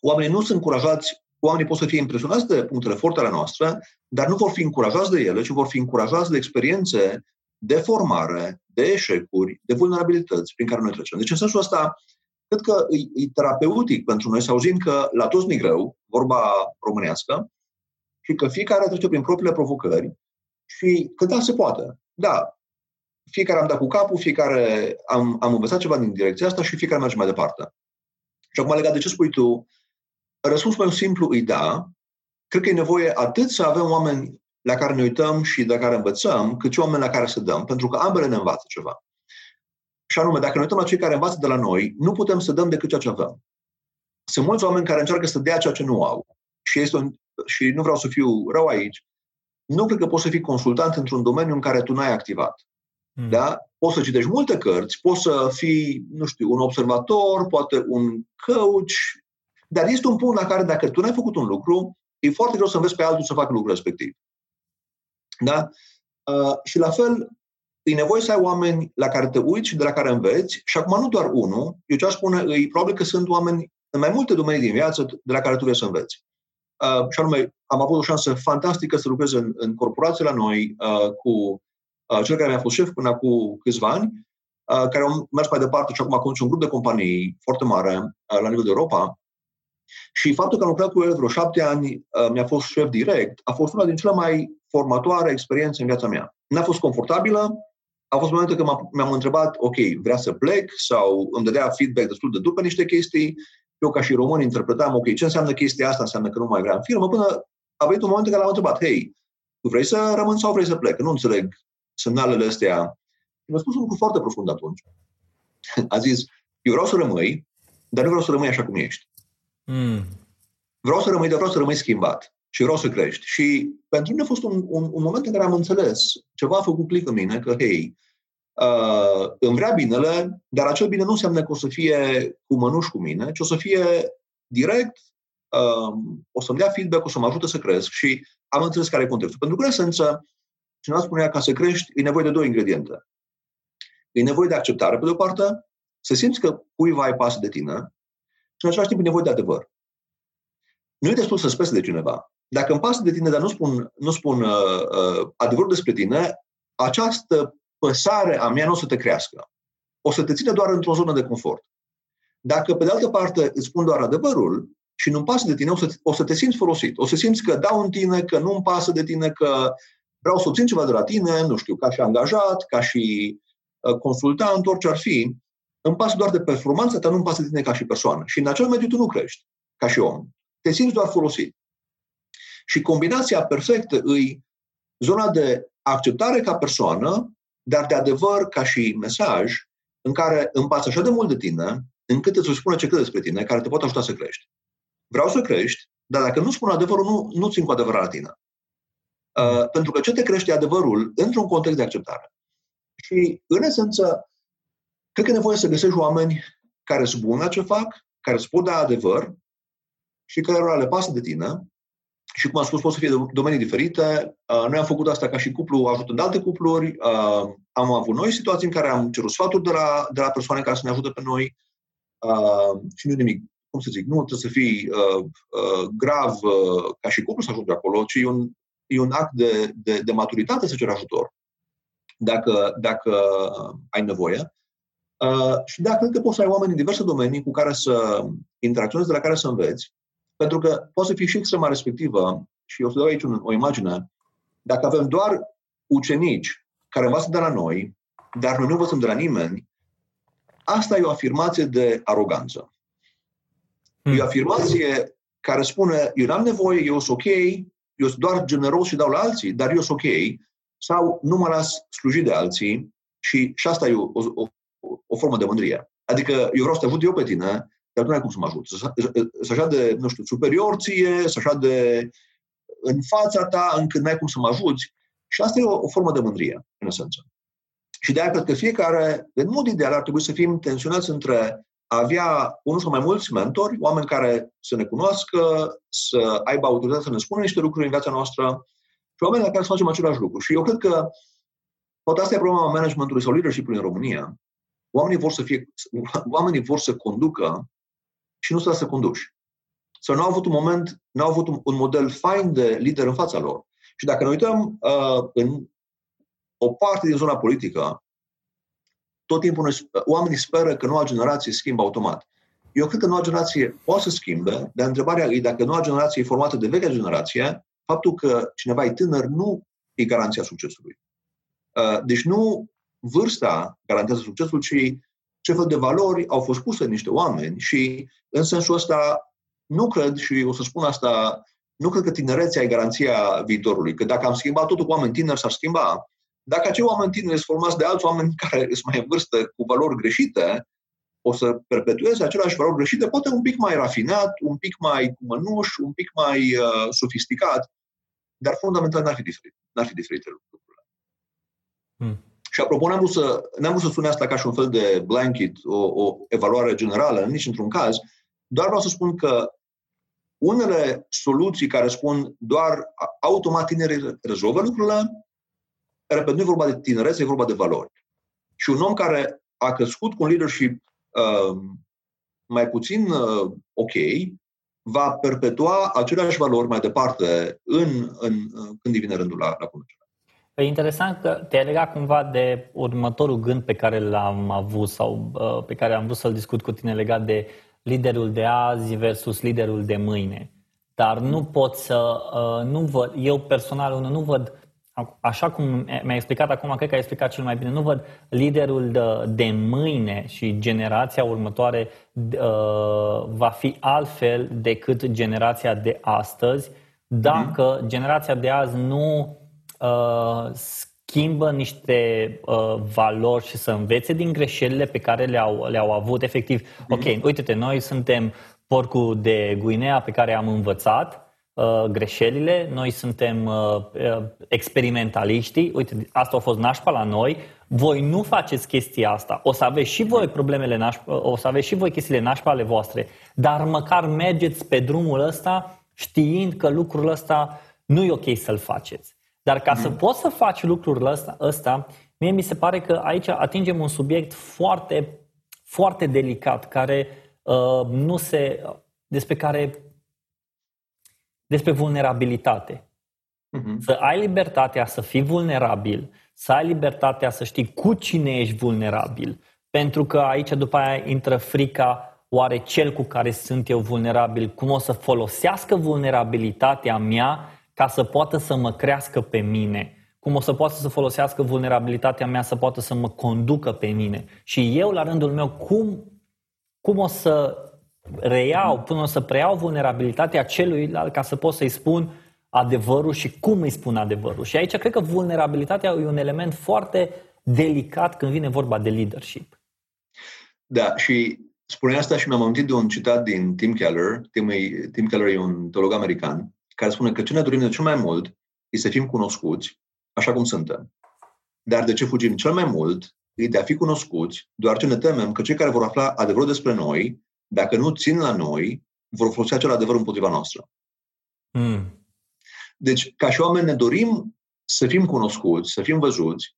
Oamenii nu sunt încurajați, oamenii pot să fie impresionați de punctele forte ale noastre, dar nu vor fi încurajați de ele, ci vor fi încurajați de experiențe de formare, de eșecuri, de vulnerabilități prin care noi trecem. Deci, în sensul ăsta, cred că e, e terapeutic pentru noi să auzim că la toți mi greu, vorba românească, și că fiecare trece prin propriile provocări și că da, se poate. Da, fiecare am dat cu capul, fiecare am, am învățat ceva din direcția asta și fiecare merge mai departe. Și acum, legat de ce spui tu, răspunsul meu simplu e da. Cred că e nevoie atât să avem oameni la care ne uităm și de care învățăm, cât și oameni la care să dăm, pentru că ambele ne învață ceva. Și anume, dacă ne uităm la cei care învață de la noi, nu putem să dăm decât ceea ce avem. Sunt mulți oameni care încearcă să dea ceea ce nu au. Și este un, și nu vreau să fiu rău aici, nu cred că poți să fii consultant într-un domeniu în care tu n-ai activat. Mm. Da? Poți să citești multe cărți, poți să fii, nu știu, un observator, poate un coach, dar este un punct la care dacă tu n-ai făcut un lucru, e foarte greu să înveți pe altul să facă lucrul respectiv. Da? Uh, și la fel, e nevoie să ai oameni la care te uiți și de la care înveți, și acum nu doar unul, eu ce aș spune, e probabil că sunt oameni în mai multe domenii din viață de la care tu vrei să înveți. Uh, și anume, am avut o șansă fantastică să lucrez în, în corporație la noi uh, cu uh, cel care mi-a fost șef până cu câțiva ani, uh, care au mers mai departe și acum conduce un grup de companii foarte mare uh, la nivel de Europa. Și faptul că am lucrat cu el vreo șapte ani, uh, mi-a fost șef direct, a fost una din cele mai formatoare experiențe în viața mea. N-a fost confortabilă, a fost momente când m-am întrebat, ok, vrea să plec sau îmi dădea feedback destul de dur pe niște chestii eu ca și român interpretam, ok, ce înseamnă chestia asta? Înseamnă că nu mai vreau în firmă, până a venit un moment în care l-am întrebat, hei, tu vrei să rămân sau vrei să plec? Nu înțeleg semnalele astea. Și mi-a spus un lucru foarte profund atunci. <laughs> A zis, eu vreau să rămâi, dar nu vreau să rămâi așa cum ești. Mm. Vreau să rămâi, dar vreau să rămâi schimbat. Și vreau să crești. Și pentru mine a fost un, un, un moment în care am înțeles, ceva a făcut click în mine, că, hei, uh, îmi vrea binele, dar acel bine nu înseamnă că o să fie cu mănuși cu mine, ci o să fie direct, uh, o să-mi dea feedback, o să mă ajute să cresc și am înțeles care e contextul. Pentru că, în esență, cineva spunea, ca să crești, e nevoie de două ingrediente. E nevoie de acceptare, pe de o parte, să simți că cuiva îi pasă de tine și, în același timp, e nevoie de adevăr. Nu e destul să spesi de cineva. Dacă îmi pasă de tine, dar nu spun, nu spun uh, uh, adevărul despre tine, această păsare a mea nu o să te crească. O să te ține doar într-o zonă de confort. Dacă, pe de altă parte, îți spun doar adevărul și nu-mi pasă de tine, o să, o să te simți folosit. O să simți că dau în tine, că nu-mi pasă de tine, că vreau să obțin ceva de la tine, nu știu, ca și angajat, ca și uh, consultant, orice ar fi, îmi pasă doar de performanța ta, nu îmi pasă de tine ca și persoană. Și în acel mediu tu nu crești ca și om. Te simți doar folosit. Și combinația perfectă îi zona de acceptare ca persoană, dar de adevăr ca și mesaj, în care îmi pasă așa de mult de tine, încât îți spune ce crede despre tine, care te poate ajuta să crești. Vreau să crești, dar dacă nu spun adevărul, nu, nu țin cu adevărat la tine. Uh, pentru că ce te crește adevărul într-un context de acceptare. Și, în esență, cred că e nevoie să găsești oameni care sunt buni la ce fac, care spun da adevăr și care le pasă de tine. Și, cum am spus, pot să fie de domenii diferite. Uh, noi am făcut asta ca și cuplu, ajutând alte cupluri. Uh, am avut noi situații în care am cerut sfaturi de la, de la persoane care să ne ajute pe noi. Uh, și nu nimic, cum să zic, nu trebuie să fii uh, uh, grav uh, ca și cuplu să ajungi acolo, ci e un, e un act de, de, de maturitate să ceri ajutor dacă, dacă ai nevoie. Uh, și da, cred că poți să ai oameni în diverse domenii cu care să interacționezi, de la care să înveți, pentru că poate să fii și extrema respectivă, și eu să dau aici un, o imagine, dacă avem doar ucenici care învață de la noi, dar noi nu învățăm de la nimeni, asta e o afirmație de aroganță. Hmm. E o afirmație care spune, eu n-am nevoie, eu sunt ok, eu sunt doar generos și dau la alții, dar eu sunt ok, sau nu mă las slujit de alții și, și asta e o, o, o formă de mândrie. Adică eu vreau să te ajut eu pe tine, dar tu nu ai cum să mă ajut. Să, să așa de, nu știu, superior ție, să așa de în fața ta, încât n-ai cum să mă ajuți. Și asta e o, o formă de mândrie, în esență. Și de aia cred că fiecare, în mod ideal, ar trebui să fim tensionați între a avea unul sau mai mulți mentori, oameni care să ne cunoască, să aibă autoritate să ne spună niște lucruri în viața noastră și oameni la care să facem același lucru. Și eu cred că poate asta e problema managementului sau leadership-ului în România. Oamenii vor să fie, oamenii vor să conducă și nu să să conduși. Să nu au avut un moment, nu au avut un, un model fain de lider în fața lor. Și dacă ne uităm uh, în o parte din zona politică, tot timpul noi, oamenii speră că noua generație schimbă automat. Eu cred că noua generație poate să schimbe, dar întrebarea e dacă noua generație e formată de vechea generație, faptul că cineva e tânăr nu e garanția succesului. Uh, deci nu vârsta garantează succesul, ci ce fel de valori au fost puse în niște oameni și în sensul ăsta nu cred, și o să spun asta, nu cred că tinerețea e garanția viitorului, că dacă am schimbat totul cu oameni tineri, s-ar schimba. Dacă acei oameni tineri sunt formați de alți oameni <laughs> care sunt mai în vârstă cu valori greșite, o să perpetueze aceleași valori greșite, poate un pic mai rafinat, un pic mai cu mănuș, un pic mai uh, sofisticat, dar fundamental n-ar fi diferit. N-ar fi diferite lucrurile. Hmm. Și apropo, n-am vrut, să, n-am vrut să sune asta ca și un fel de blanket, o, o evaluare generală, nici într-un caz, doar vreau să spun că unele soluții care spun doar automat tinerii rezolvă lucrurile, repet, nu e vorba de tinerețe, e vorba de valori. Și un om care a crescut cu un leadership uh, mai puțin uh, ok, va perpetua aceleași valori mai departe în, în, când îi vine rândul la, la conducere. E interesant că te-ai legat cumva de următorul gând pe care l-am avut sau uh, pe care am vrut să-l discut cu tine legat de liderul de azi versus liderul de mâine. Dar nu pot să, uh, nu văd, eu personal nu văd așa cum mi-a explicat acum, cred că a explicat cel mai bine, nu văd liderul de, de mâine și generația următoare uh, va fi altfel decât generația de astăzi dacă mm-hmm. generația de azi nu uh, schimbă niște uh, valori și să învețe din greșelile pe care le-au, le-au avut efectiv. Mm-hmm. Ok, uite-te, noi suntem porcul de Guinea pe care am învățat, Uh, greșelile, noi suntem uh, uh, experimentaliștii, uite, asta a fost nașpa la noi, voi nu faceți chestia asta, o să aveți și voi problemele nașpa, o să aveți și voi chestiile nașpa ale voastre, dar măcar mergeți pe drumul ăsta știind că lucrul ăsta nu e ok să-l faceți. Dar ca mm. să poți să faci lucrul ăsta, ăsta, mie mi se pare că aici atingem un subiect foarte, foarte delicat, care uh, nu se, despre care despre vulnerabilitate. Uh-huh. Să ai libertatea să fii vulnerabil, să ai libertatea să știi cu cine ești vulnerabil. Pentru că aici după aia intră frica, oare cel cu care sunt eu vulnerabil, cum o să folosească vulnerabilitatea mea ca să poată să mă crească pe mine? cum o să poată să folosească vulnerabilitatea mea să poată să mă conducă pe mine. Și eu, la rândul meu, cum, cum o să reiau, până o să preiau vulnerabilitatea celuilalt ca să pot să-i spun adevărul și cum îi spun adevărul. Și aici cred că vulnerabilitatea e un element foarte delicat când vine vorba de leadership. Da, și spunea asta și mi-am amintit de un citat din Tim Keller. Tim, Tim Keller e un teolog american care spune că ce ne dorim de cel mai mult e să fim cunoscuți așa cum suntem. Dar de ce fugim cel mai mult e de a fi cunoscuți, doar ce ne temem că cei care vor afla adevărul despre noi, dacă nu țin la noi, vor folosi acel adevăr împotriva noastră. Mm. Deci, ca și oameni, ne dorim să fim cunoscuți, să fim văzuți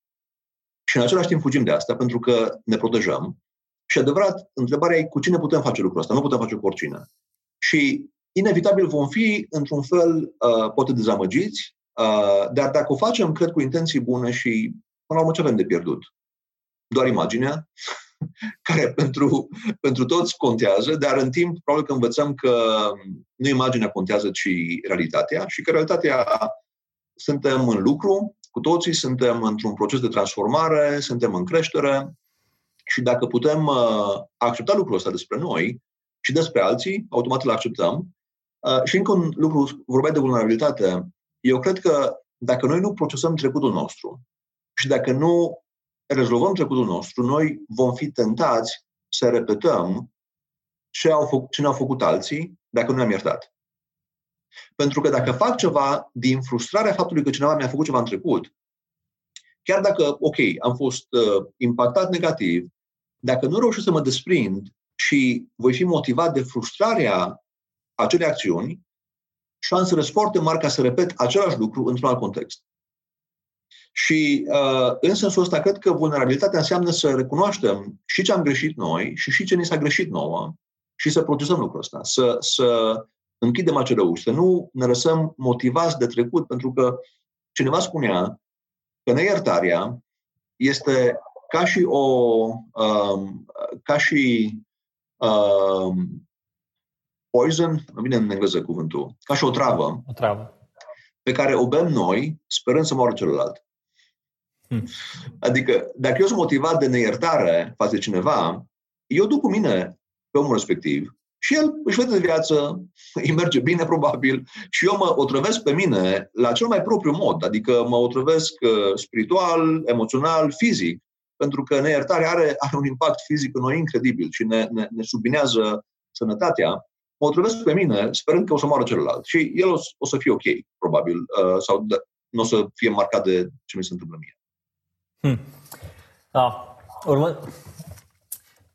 și în același timp fugim de asta pentru că ne protejăm. Și adevărat, întrebarea e cu cine putem face lucrul ăsta? Nu putem face cu oricine. Și inevitabil vom fi, într-un fel, uh, poate dezamăgiți, uh, dar dacă o facem, cred, cu intenții bune și, până la urmă, ce avem de pierdut? Doar imaginea, <laughs> care pentru, pentru toți contează, dar în timp, probabil că învățăm că nu imaginea contează, ci realitatea și că realitatea suntem în lucru, cu toții suntem într-un proces de transformare, suntem în creștere și dacă putem uh, accepta lucrul ăsta despre noi și despre alții, automat îl acceptăm. Uh, și încă un lucru, vorbeai de vulnerabilitate. Eu cred că dacă noi nu procesăm trecutul nostru și dacă nu rezolvăm trecutul nostru, noi vom fi tentați să repetăm ce, au făcut, ce ne-au făcut alții dacă nu ne-am iertat. Pentru că dacă fac ceva din frustrarea faptului că cineva mi-a făcut ceva în trecut, chiar dacă, ok, am fost uh, impactat negativ, dacă nu reușesc să mă desprind și voi fi motivat de frustrarea acelei acțiuni, șansele sunt foarte mari ca să repet același lucru într-un alt context. Și uh, în sensul ăsta, cred că vulnerabilitatea înseamnă să recunoaștem și ce am greșit noi și și ce ni s-a greșit nouă și să protejăm lucrul ăsta, să, să închidem acele uși, să nu ne lăsăm motivați de trecut, pentru că cineva spunea că neiertarea este ca și o um, ca și um, poison, nu vine în engleză cuvântul, ca și o travă, o travă pe care o bem noi sperând să moară celălalt. Hmm. Adică, dacă eu sunt motivat de neiertare față de cineva, eu duc cu mine pe omul respectiv și el își vede de viață, <laughs> îi merge bine probabil și eu mă otrăvesc pe mine la cel mai propriu mod, adică mă otrăvesc uh, spiritual, emoțional, fizic, pentru că neiertarea are, are un impact fizic în noi incredibil și ne, ne, ne subminează sănătatea. Mă otrăvesc pe mine sperând că o să moară celălalt și el o, o să fie ok, probabil, uh, sau nu o să fie marcat de ce mi se întâmplă mie. Hmm. Da. Urmă...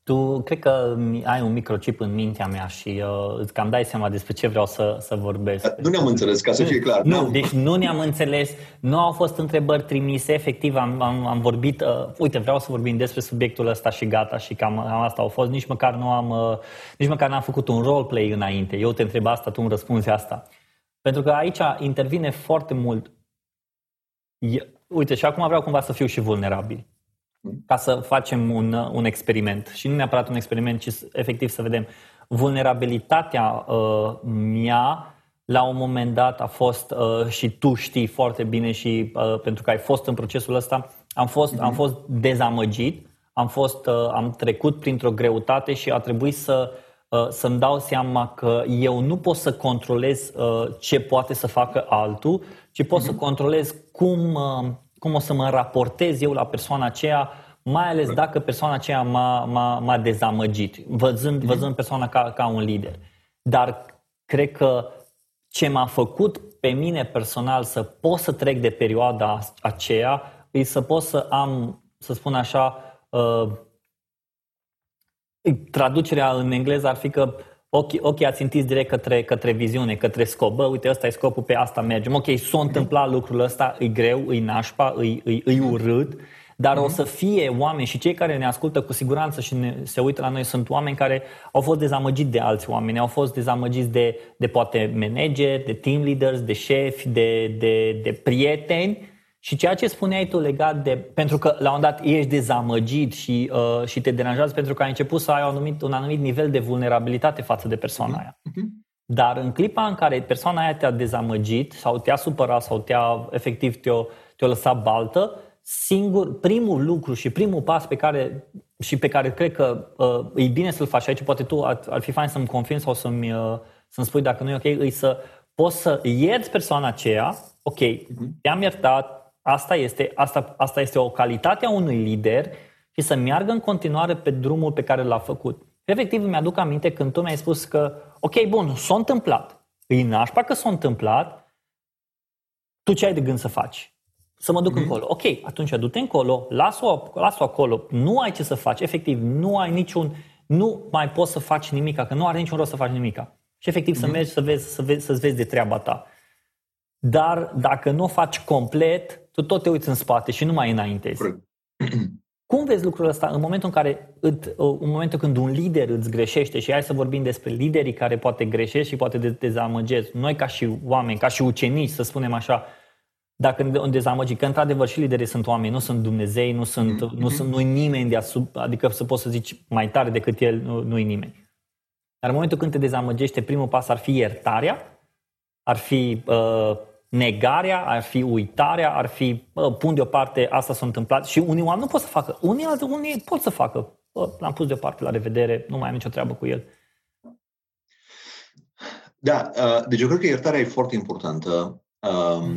Tu cred că ai un microchip în mintea mea și uh, îți cam dai seama despre ce vreau să, să vorbesc. Nu ne-am înțeles, ca să fie clar. Nu, nu, deci nu ne-am înțeles, nu au fost întrebări trimise, efectiv am, am, am vorbit, uh, uite, vreau să vorbim despre subiectul ăsta și gata și cam, cam asta au fost, nici măcar nu am, uh, nici măcar n-am făcut un roleplay înainte. Eu te întreb asta, tu îmi răspunzi asta. Pentru că aici intervine foarte mult. E, uite, și acum vreau cumva să fiu și vulnerabil ca să facem un, un experiment. Și nu neapărat un experiment, ci efectiv să vedem. Vulnerabilitatea uh, mea la un moment dat a fost, uh, și tu știi foarte bine și uh, pentru că ai fost în procesul ăsta, am fost, mm-hmm. am mhm. fost dezamăgit, am, fost, uh, am trecut printr-o greutate și a trebuit să, uh, să-mi dau seama că eu nu pot să controlez uh, ce poate să facă altul, ci pot mm-hmm. să mhm. controlez cum, uh, cum o să mă raportez eu la persoana aceea, mai ales dacă persoana aceea m-a, m-a, m-a dezamăgit, văzând, mhm. văzând persoana ca, ca un lider. Dar cred că ce m-a făcut pe mine personal să pot să trec de perioada aceea e să pot să am, să spun așa, uh, traducerea în engleză ar fi că ochii, ochii ați întins direct către, către viziune, către scop. Bă, uite, ăsta e scopul, pe asta mergem. Ok, s-a întâmplat lucrul ăsta, e greu, e nașpa, e, e, e urât, dar mm-hmm. o mhm. să fie oameni și cei care ne ascultă cu siguranță și ne, se uită la noi sunt oameni care au fost dezamăgiți de alți oameni, au fost dezamăgiți de, de poate manageri, de team leaders, de șefi, de, de, de prieteni și ceea ce spuneai tu legat de, pentru că la un dat ești dezamăgit și, uh, și te deranjează pentru că ai început să ai un anumit, un anumit nivel de vulnerabilitate față de persoana aia. Uh-huh. Dar în clipa în care persoana aia te-a dezamăgit sau te-a supărat sau te-a efectiv te-a, te te-a lăsat baltă, singur, primul lucru și primul pas pe care și pe care cred că uh, e bine să-l faci aici, poate tu ar, ar fi fain să-mi confirmi sau să-mi, uh, să-mi spui dacă nu e ok, e să poți să ierți persoana aceea, ok, uh-huh. te-am iertat, asta este, asta, asta este o calitate a unui lider și să meargă în continuare pe drumul pe care l-a făcut. Efectiv, mi-aduc aminte când tu mi-ai spus că, ok, bun, s-a întâmplat. Îi nașpa că s-a întâmplat, tu ce ai de gând să faci? Să mă duc mm-hmm. încolo. Ok, atunci du-te încolo, las-o, las-o acolo, nu ai ce să faci, efectiv, nu ai niciun, nu mai poți să faci nimica, că nu are niciun rost să faci nimica. Și efectiv mm-hmm. să mhm. mergi să vezi, să vezi, să-ți vezi de treaba ta. Dar dacă nu o faci complet, tu tot te uiți în spate și nu mai înaintezi. <clears throat> Cum vezi lucrul ăsta în momentul în care, în momentul când un lider îți greșește și hai să vorbim despre liderii care poate greșesc și poate dezamăgesc, noi ca și oameni, ca și ucenici, să spunem așa, dacă ne dezamăgi, că într-adevăr și liderii sunt oameni, nu sunt Dumnezei, nu sunt, mm-hmm. nu sunt nu nimeni de asub, adică să poți să zici mai tare decât el, nu, nu nimeni. Dar în momentul când te dezamăgește, primul pas ar fi iertarea, ar fi uh, negarea, ar fi uitarea, ar fi uh, pun deoparte, asta s-a întâmplat și unii oameni nu pot să facă, unii, alții, unii pot să facă. Uh, l-am pus deoparte, la revedere, nu mai am nicio treabă cu el. Da, uh, deci eu cred că iertarea e foarte importantă. Uh,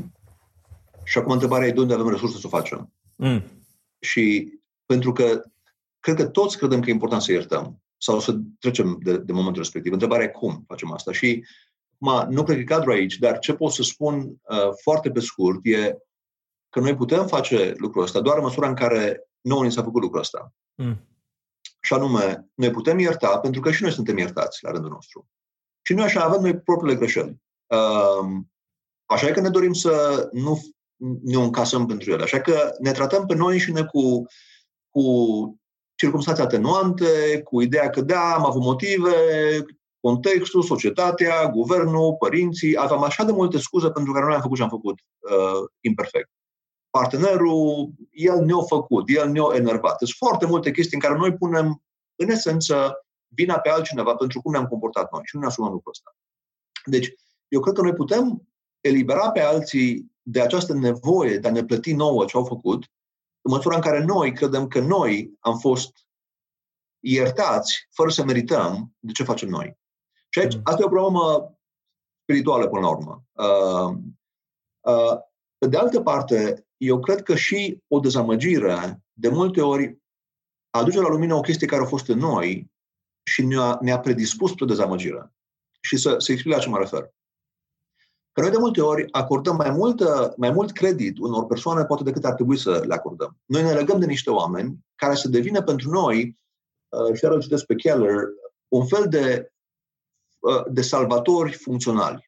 și acum întrebarea e de unde avem resurse să o facem. Mm. Și pentru că cred că toți credem că e important să iertăm sau să trecem de, de momentul respectiv. Întrebarea e cum facem asta. Și ma, nu cred că e cadru aici, dar ce pot să spun uh, foarte pe scurt e că noi putem face lucrul ăsta doar în măsura în care nouă ni s-a făcut lucrul ăsta. Mm. Și anume, noi putem ierta pentru că și noi suntem iertați la rândul nostru. Și noi așa avem noi propriile greșeli. Uh, așa e că ne dorim să nu ne o încasăm pentru ele. Așa că ne tratăm pe noi și ne cu, cu circunstanțe atenuante, cu ideea că da, am avut motive, contextul, societatea, guvernul, părinții, aveam așa de multe scuze pentru care noi am făcut ce am făcut uh, imperfect. Partenerul, el ne-a făcut, el ne-a enervat. Sunt foarte multe chestii în care noi punem, în esență, vina pe altcineva pentru cum ne-am comportat noi și nu ne asumăm lucrul ăsta. Deci, eu cred că noi putem elibera pe alții de această nevoie de a ne plăti nouă ce au făcut, în măsura în care noi credem că noi am fost iertați fără să merităm de ce facem noi. Și aici, mm. asta e o problemă spirituală până la urmă. Uh, uh, pe de altă parte, eu cred că și o dezamăgire de multe ori aduce la lumină o chestie care a fost în noi și ne-a, ne-a predispus spre dezamăgire. Și să, să explic la ce mă refer. Că noi de multe ori acordăm mai, multă, mai mult credit unor persoane poate decât ar trebui să le acordăm. Noi ne legăm de niște oameni care să devină pentru noi, uh, și iar citesc pe Keller, un fel de, uh, de salvatori funcționali.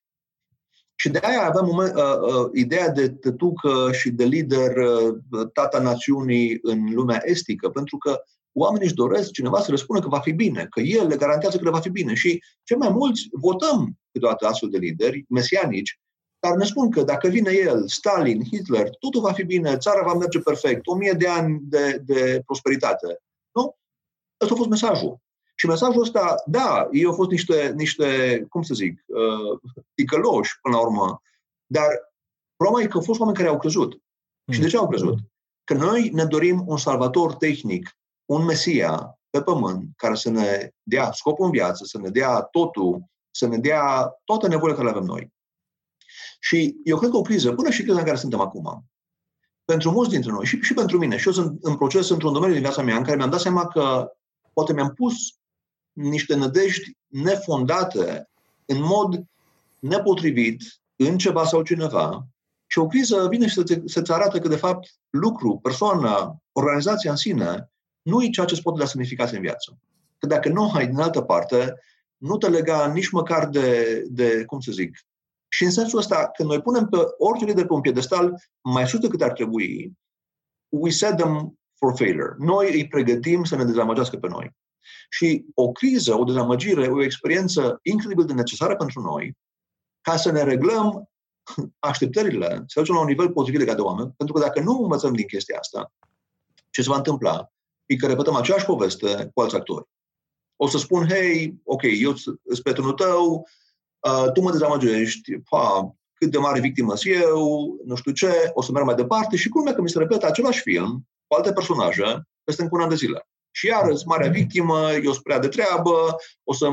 Și de aia avem uh, uh, ideea de tătucă și de lider uh, tata națiunii în lumea estică, pentru că oamenii își doresc cineva să le spună că va fi bine, că el le garantează că le va fi bine. Și cei mai mulți votăm câteodată astfel de lideri mesianici, dar ne spun că dacă vine el, Stalin, Hitler, totul va fi bine, țara va merge perfect, o mie de ani de, de prosperitate. Nu? Ăsta a fost mesajul. Și mesajul ăsta, da, ei au fost niște, niște cum să zic, uh, ticăloși până la urmă, dar problema e că au fost oameni care au crezut. Mm. Și de ce au crezut? Că noi ne dorim un salvator tehnic un Mesia pe pământ care să ne dea scopul în viață, să ne dea totul, să ne dea toate nevoile care le avem noi. Și eu cred că o criză, până și criza în care suntem acum, pentru mulți dintre noi și, și pentru mine, și eu sunt în proces într-un domeniu din viața mea în care mi-am dat seama că poate mi-am pus niște nădejdi nefondate în mod nepotrivit în ceva sau cineva și o criză vine și să-ți, să-ți arată că, de fapt, lucru, persoana, organizația în sine nu e ceea ce îți poate da semnificație în viață. Că dacă nu ai din altă parte, nu te lega nici măcar de, de, cum să zic, și în sensul ăsta, când noi punem pe orice lider pe un piedestal mai sus decât ar trebui, we set them for failure. Noi îi pregătim să ne dezamăgească pe noi. Și o criză, o dezamăgire, o experiență incredibil de necesară pentru noi, ca să ne reglăm așteptările, să ajungem la un nivel potrivit legat de oameni, pentru că dacă nu învățăm din chestia asta, ce se va întâmpla? e că repetăm aceeași poveste cu alți actori. O să spun, hei, ok, eu sunt prietenul tău, uh, tu mă dezamăgești, pa, cât de mare victimă sunt eu, nu știu ce, o să merg mai departe și cum că mi se repetă același film cu alte personaje peste încă un an de zile. Și iarăși, marea victimă, eu sunt prea de treabă, o să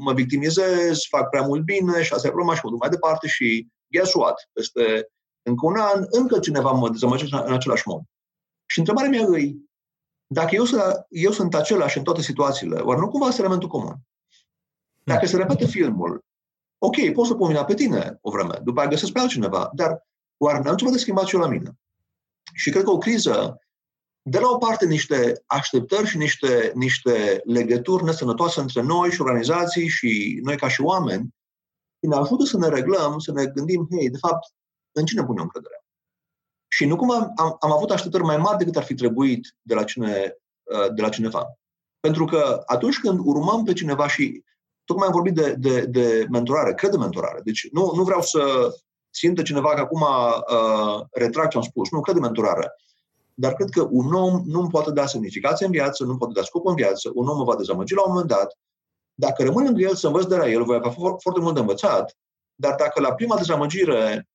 mă victimizez, fac prea mult bine și asta e problema și mă duc mai departe și guess what? Peste încă un an, încă cineva mă dezamăgește în același mod. Și întrebarea mea e, dacă eu, să, eu sunt același în toate situațiile, oare nu cumva este elementul comun? Dacă se repete filmul, ok, pot să pun pe tine o vreme, după aia găsesc pe altcineva, dar oare n-am ceva de schimbat și eu la mine? Și cred că o criză, de la o parte niște așteptări și niște, niște legături nesănătoase între noi și organizații și noi ca și oameni, ne ajută să ne reglăm, să ne gândim, hei, de fapt, în cine punem încredere? Și nu cum am, am, am avut așteptări mai mari decât ar fi trebuit de la, cine, uh, de la cineva. Pentru că atunci când urmăm pe cineva și tocmai am vorbit de, de, de mentorare, cred de mentorare. Deci nu, nu vreau să simtă cineva că acum uh, retrag ce am spus. Nu, cred de mentorare. Dar cred că un om nu îmi poate da semnificație în viață, nu poate da scop în viață, un om mă va dezamăgi la un moment dat. Dacă rămân lângă el să învăț de la el, voi avea foarte mult de învățat, dar dacă la prima dezamăgire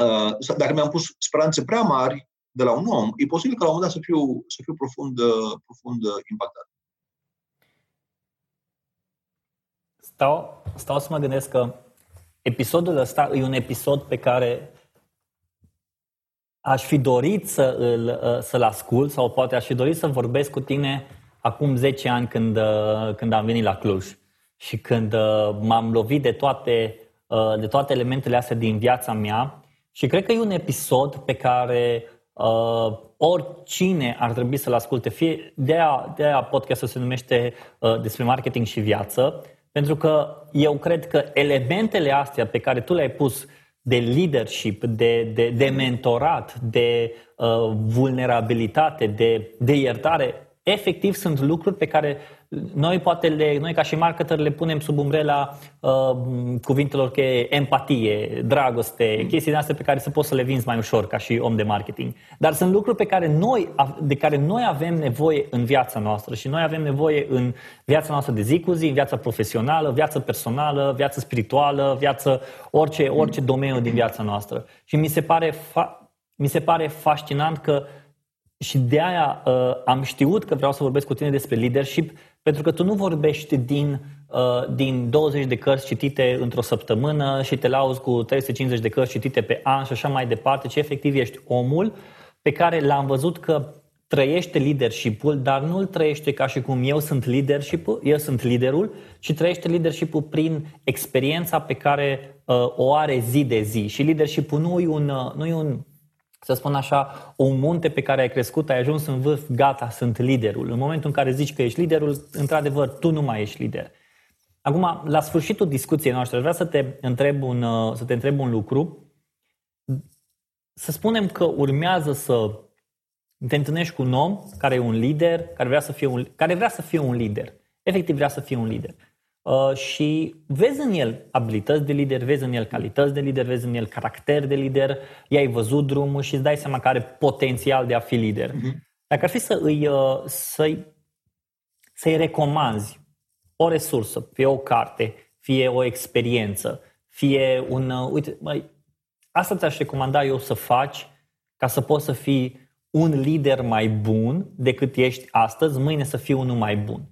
Uh, dacă mi-am pus speranțe prea mari de la un om, e posibil că la un moment dat să fiu, să fiu profund, uh, profund uh, impactat. Stau, stau să mă gândesc că episodul ăsta e un episod pe care aș fi dorit să îl, să-l ascult sau poate aș fi dorit să vorbesc cu tine acum 10 ani când, când am venit la Cluj și când m-am lovit de toate, de toate elementele astea din viața mea și cred că e un episod pe care uh, oricine ar trebui să-l asculte. Fie, de aia, de aia podcastul se numește uh, despre marketing și viață, pentru că eu cred că elementele astea pe care tu le-ai pus de leadership, de, de, de mentorat, de uh, vulnerabilitate, de, de iertare, efectiv sunt lucruri pe care noi poate le, noi ca și marketer le punem sub umbrela uh, cuvintelor că empatie, dragoste, mm. chestii astea pe care să poți să le vinzi mai ușor ca și om de marketing. Dar sunt lucruri pe care noi, de care noi avem nevoie în viața noastră și noi avem nevoie în viața noastră de zi cu zi, în viața profesională, viața personală, viața spirituală, viață, orice, orice domeniu din viața noastră. Și mi se pare, fa- mi se pare fascinant că și de aia uh, am știut că vreau să vorbesc cu tine despre leadership, pentru că tu nu vorbești din, uh, din 20 de cărți citite într-o săptămână și te lauzi cu 350 de cărți citite pe an și așa mai departe, ci efectiv ești omul pe care l-am văzut că trăiește leadership-ul, dar nu-l trăiește ca și cum eu sunt leadership eu sunt liderul, ci trăiește leadership-ul prin experiența pe care uh, o are zi de zi. Și leadership-ul nu e un, uh, nu e un să spun așa, un munte pe care ai crescut, ai ajuns în vârf, gata, sunt liderul. În momentul în care zici că ești liderul, într-adevăr, tu nu mai ești lider. Acum, la sfârșitul discuției noastre, vreau să te întreb un, uh, să te întreb un lucru. Să spunem că urmează să te întâlnești cu un om care e un lider, care vrea să fie un, care vrea să fie un lider. Efectiv vrea să fie un lider. Uh, și vezi în el abilități de lider, vezi în el calități de lider, vezi în el caracter de lider, i-ai văzut drumul și îți dai seama că are potențial de a fi lider. Uh-huh. Dacă ar fi să îi, uh, să-i, să-i recomanzi o resursă, fie o carte, fie o experiență, fie un... Uh, uite, mai, asta ți-aș recomanda eu să faci ca să poți să fii un lider mai bun decât ești astăzi, mâine să fii unul mai bun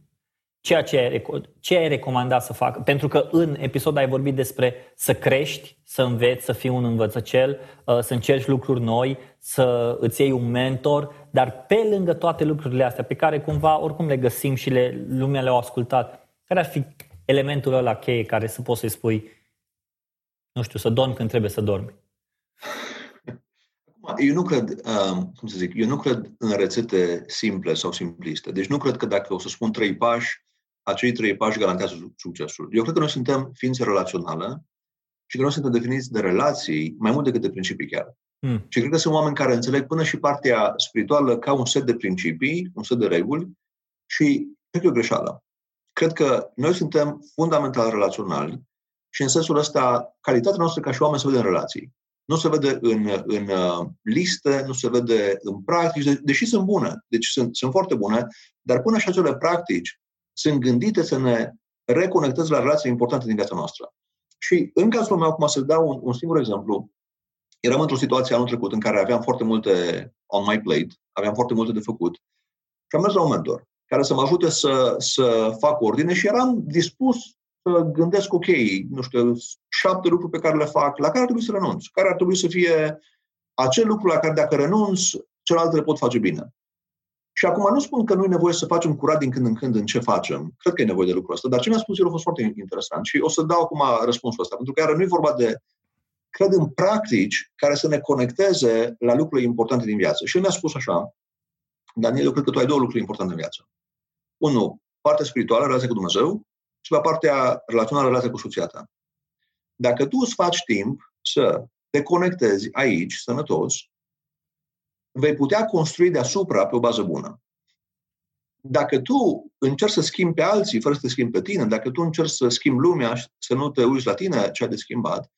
ceea ce ai, ce ai recomandat să facă? Pentru că în episod ai vorbit despre să crești, să înveți, să fii un învățăcel, uh, să încerci lucruri noi, să îți iei un mentor, dar pe lângă toate lucrurile astea, pe care cumva oricum le găsim și le, lumea le-au ascultat, care ar fi elementul ăla cheie care să poți să-i spui, nu știu, să dormi când trebuie să dormi? Eu nu cred, um, cum să zic, eu nu cred în rețete simple sau simpliste. Deci nu cred că dacă o să spun trei pași, acei trei pași garantează succesul. Eu cred că noi suntem ființe relaționale și că noi suntem definiți de relații mai mult decât de principii chiar. Hmm. Și cred că sunt oameni care înțeleg până și partea spirituală ca un set de principii, un set de reguli și cred că e o greșeală. Cred că noi suntem fundamental relaționali și în sensul ăsta calitatea noastră ca și oameni se vede în relații. Nu se vede în, în uh, liste, nu se vede în practici, deși sunt bune, deci sunt, sunt foarte bune, dar până și acele practici sunt gândite să ne reconecteze la relații importante din viața noastră. Și în cazul meu, acum să dau un, un singur exemplu, eram într-o situație anul trecut în care aveam foarte multe on my plate, aveam foarte multe de făcut și am mers la un mentor care să mă ajute să, să fac ordine și eram dispus să gândesc, ok, nu știu, șapte lucruri pe care le fac, la care ar trebui să renunț, care ar trebui să fie acel lucru la care dacă renunț, celelalte le pot face bine. Și acum nu spun că nu e nevoie să facem curat din când în când în ce facem. Cred că e nevoie de lucrul ăsta. Dar ce mi-a spus el a fost foarte interesant. Și o să dau acum răspunsul ăsta. Pentru că iar nu e vorba de, cred în practici care să ne conecteze la lucrurile importante din viață. Și el mi-a spus așa, Daniel, eu cred că tu ai două lucruri importante în viață. Unu, partea spirituală, relația cu Dumnezeu, și pe partea relațională, relația cu soția ta. Dacă tu îți faci timp să te conectezi aici, sănătos, vei putea construi deasupra pe o bază bună. Dacă tu încerci să schimbi pe alții fără să te schimbi pe tine, dacă tu încerci să schimbi lumea și să nu te uiți la tine ce ai de schimbat,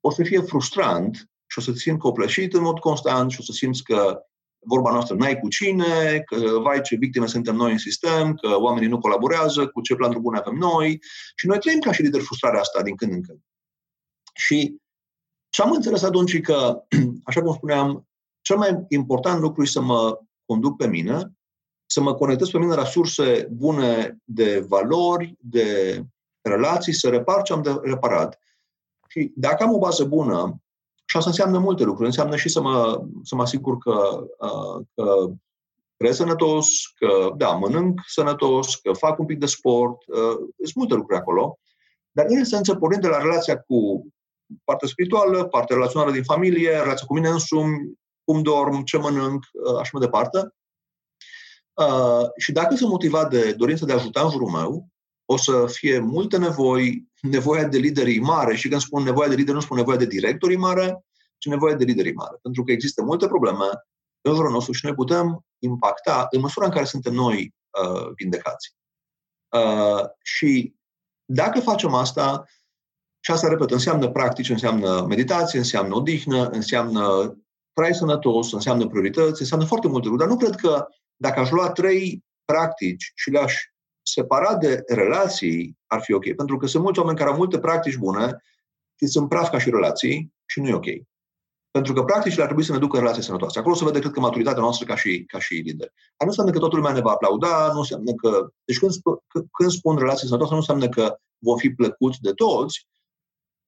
o să fie frustrant și o să te simți copleșit în mod constant și o să simți că vorba noastră n-ai cu cine, că vai ce victime suntem noi în sistem, că oamenii nu colaborează, cu ce planuri bune avem noi și noi trăim ca și lideri frustrarea asta din când în când. Și ce am înțeles atunci că, <clears throat> așa cum spuneam, cel mai important lucru e să mă conduc pe mine, să mă conectez pe mine la surse bune de valori, de relații, să repar ce am de reparat. Și dacă am o bază bună, și asta înseamnă multe lucruri, înseamnă și să mă, să mă asigur că, uh, că trăiesc sănătos, că, da, mănânc sănătos, că fac un pic de sport, uh, sunt multe lucruri acolo, dar în esență, pornind de la relația cu partea spirituală, partea relațională din familie, relația cu mine însumi, cum dorm, ce mănânc, uh, așa mai departe. Uh, și dacă sunt motivat de dorința de a ajuta în jurul meu, o să fie multe nevoi, nevoia de liderii mare și când spun nevoia de lideri, nu spun nevoia de directorii mare, ci nevoia de liderii mare. Pentru că există multe probleme în jurul nostru și noi putem impacta în măsura în care suntem noi uh, vindecați. Uh, și dacă facem asta, și asta, repet, înseamnă practici, înseamnă meditație, înseamnă odihnă, înseamnă trai sănătos, înseamnă priorități, înseamnă foarte multe lucruri. Dar nu cred că dacă aș lua trei practici și le-aș separa de relații, ar fi ok. Pentru că sunt mulți oameni care au multe practici bune și sunt praf ca și relații și nu e ok. Pentru că practicile ar trebui să ne ducă în relații sănătoase. Acolo se vede, cred că, maturitatea noastră ca și, ca și lider. Asta nu înseamnă că toată lumea ne va aplauda, nu înseamnă că... Deci când, când spun relații sănătoase, nu înseamnă că vom fi plăcuți de toți,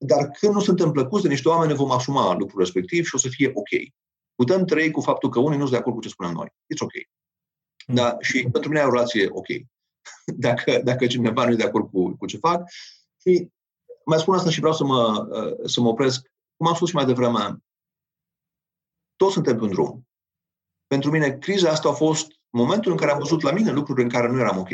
dar când nu suntem plăcuți de niște oameni, ne vom asuma lucrul respectiv și o să fie ok. Putem trăi cu faptul că unii nu sunt de acord cu ce spunem noi. It's ok. Da? Și pentru mine e o relație ok. <laughs> Dacă, dacă cineva nu e de acord cu, cu ce fac. Și mai spun asta și vreau să mă, să mă opresc. Cum am spus și mai devreme, toți suntem pe un drum. Pentru mine, criza asta a fost momentul în care am văzut la mine lucruri în care nu eram ok.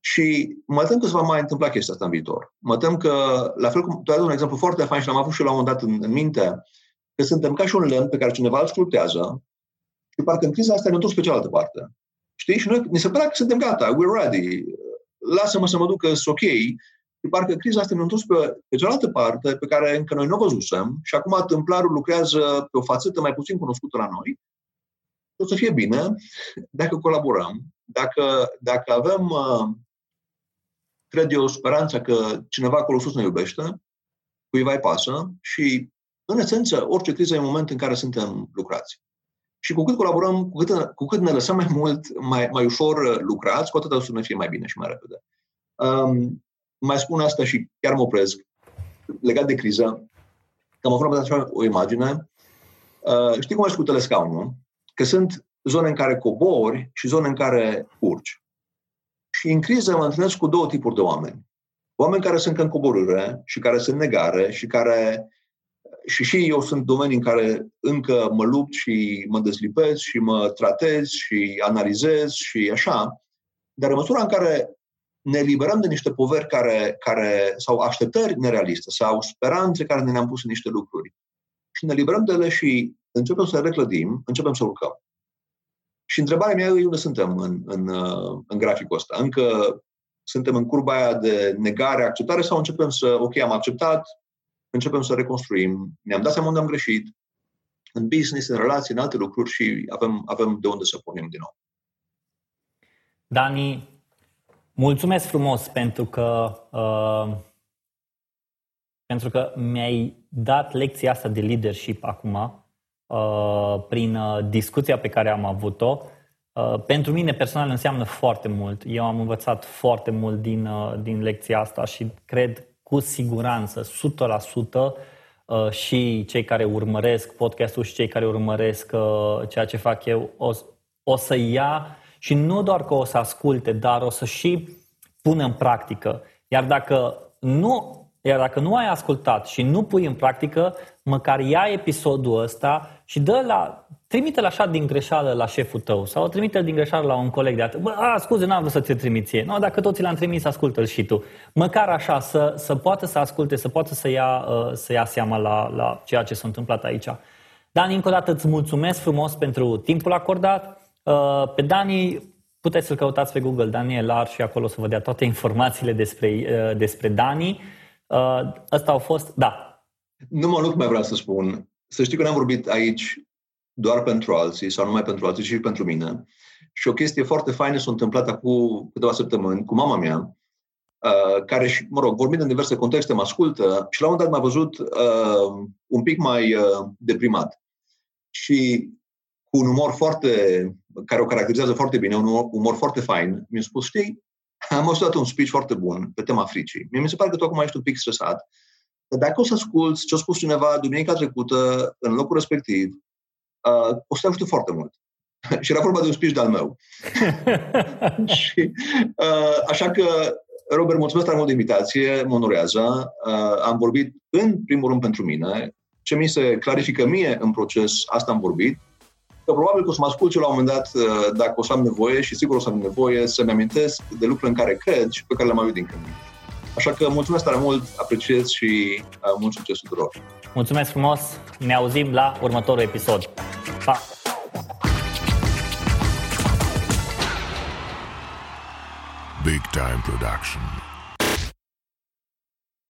Și mă tem că se va mai întâmpla chestia asta în viitor. Mă tem că, la fel cum tu ai dat un exemplu foarte fain și l-am avut și eu la un moment dat în, în minte, că suntem ca și un lemn pe care cineva îl sculptează și parcă în criza asta ne întors pe cealaltă parte. Știi? Și noi, ne se pare că suntem gata, we're ready, lasă-mă să mă duc, sunt ok. Și parcă criza asta ne întors pe, pe cealaltă parte pe care încă noi nu o văzusem și acum templarul lucrează pe o fațetă mai puțin cunoscută la noi. O să fie bine dacă colaborăm, dacă, dacă avem uh, cred eu, speranța că cineva acolo sus ne iubește, cuiva îi pasă și, în esență, orice criză e un moment în care suntem lucrați. Și cu cât colaborăm, cu cât, cu cât ne lăsăm mai mult, mai, mai ușor lucrați, cu atât o să ne fie mai bine și mai repede. Um, mai spun asta și chiar mă opresc. Legat de criză, că am avut așa o imagine. Uh, știi cum ești cu telescaunul? Că sunt zone în care cobori și zone în care urci. Și în criză mă întâlnesc cu două tipuri de oameni. Oameni care sunt în coborâre și care sunt negare și care și și eu sunt domenii în care încă mă lupt și mă dezlipez și mă tratez și analizez și așa, dar în măsura în care ne liberăm de niște poveri care, care sau așteptări nerealiste sau speranțe care ne le-am pus în niște lucruri și ne liberăm de ele și începem să le reclădim, începem să urcăm. Și întrebarea mea e unde suntem în, în, în graficul ăsta. Încă suntem în curba aia de negare, acceptare sau începem să, ok, am acceptat, începem să reconstruim, ne-am dat seama unde am greșit, în business, în relații, în alte lucruri și avem, avem de unde să punem din nou. Dani, mulțumesc frumos pentru că uh, pentru că mi-ai dat lecția asta de leadership acum, uh, prin uh, discuția pe care am avut-o. Uh, pentru mine personal înseamnă foarte mult. Eu am învățat foarte mult din, din lecția asta și cred cu siguranță, 100%, și cei care urmăresc podcastul și cei care urmăresc ceea ce fac eu o, o să ia și nu doar că o să asculte, dar o să și pună în practică. Iar dacă nu iar dacă nu ai ascultat și nu pui în practică, măcar ia episodul ăsta și dă la, trimite-l așa din greșeală la șeful tău sau trimite-l din greșeală la un coleg de atât. Bă, a, scuze, n-am vrut să ți-l trimit ție. No, dacă toți l-am trimis, ascultă-l și tu. Măcar așa, să, să poată să asculte, să poată să ia, uh, să ia seama la, la ceea ce s-a întâmplat aici. Dani, încă o dată îți mulțumesc frumos pentru timpul acordat. Uh, pe Dani puteți să-l căutați pe Google, Daniel Lar, și acolo să vă dea toate informațiile despre, uh, despre Dani. Uh, ăsta au fost, da. Nu mă lucru mai vreau să spun. Să știi că n-am vorbit aici doar pentru alții sau numai pentru alții, ci și pentru mine. Și o chestie foarte faină s-a întâmplat acum câteva săptămâni cu mama mea, uh, care, și, mă rog, vorbind în diverse contexte, mă ascultă și la un moment dat m-a văzut uh, un pic mai uh, deprimat. Și cu un umor foarte, care o caracterizează foarte bine, un umor, umor foarte fain, mi-a spus, știi, am auzit un speech foarte bun pe tema fricii. Mie mi se pare că tu acum ești un pic stresat, dar dacă o să asculți ce a spus cineva duminica trecută în locul respectiv, uh, o să te ajute foarte mult. <laughs> și era vorba de un speech de-al meu. <laughs> <laughs> și, uh, așa că, Robert, mulțumesc tare mult de invitație, mă onorează. Uh, am vorbit în primul rând pentru mine. Ce mi se clarifică mie în proces, asta am vorbit că probabil că o să mă ascult la un moment dat, uh, dacă o să am nevoie, și sigur o să am nevoie, să-mi amintesc de lucruri în care cred și pe care le-am auzit din când. Așa că mulțumesc tare mult, apreciez și uh, mult succes tuturor. Mulțumesc frumos, ne auzim la următorul episod. Pa! Big Time Production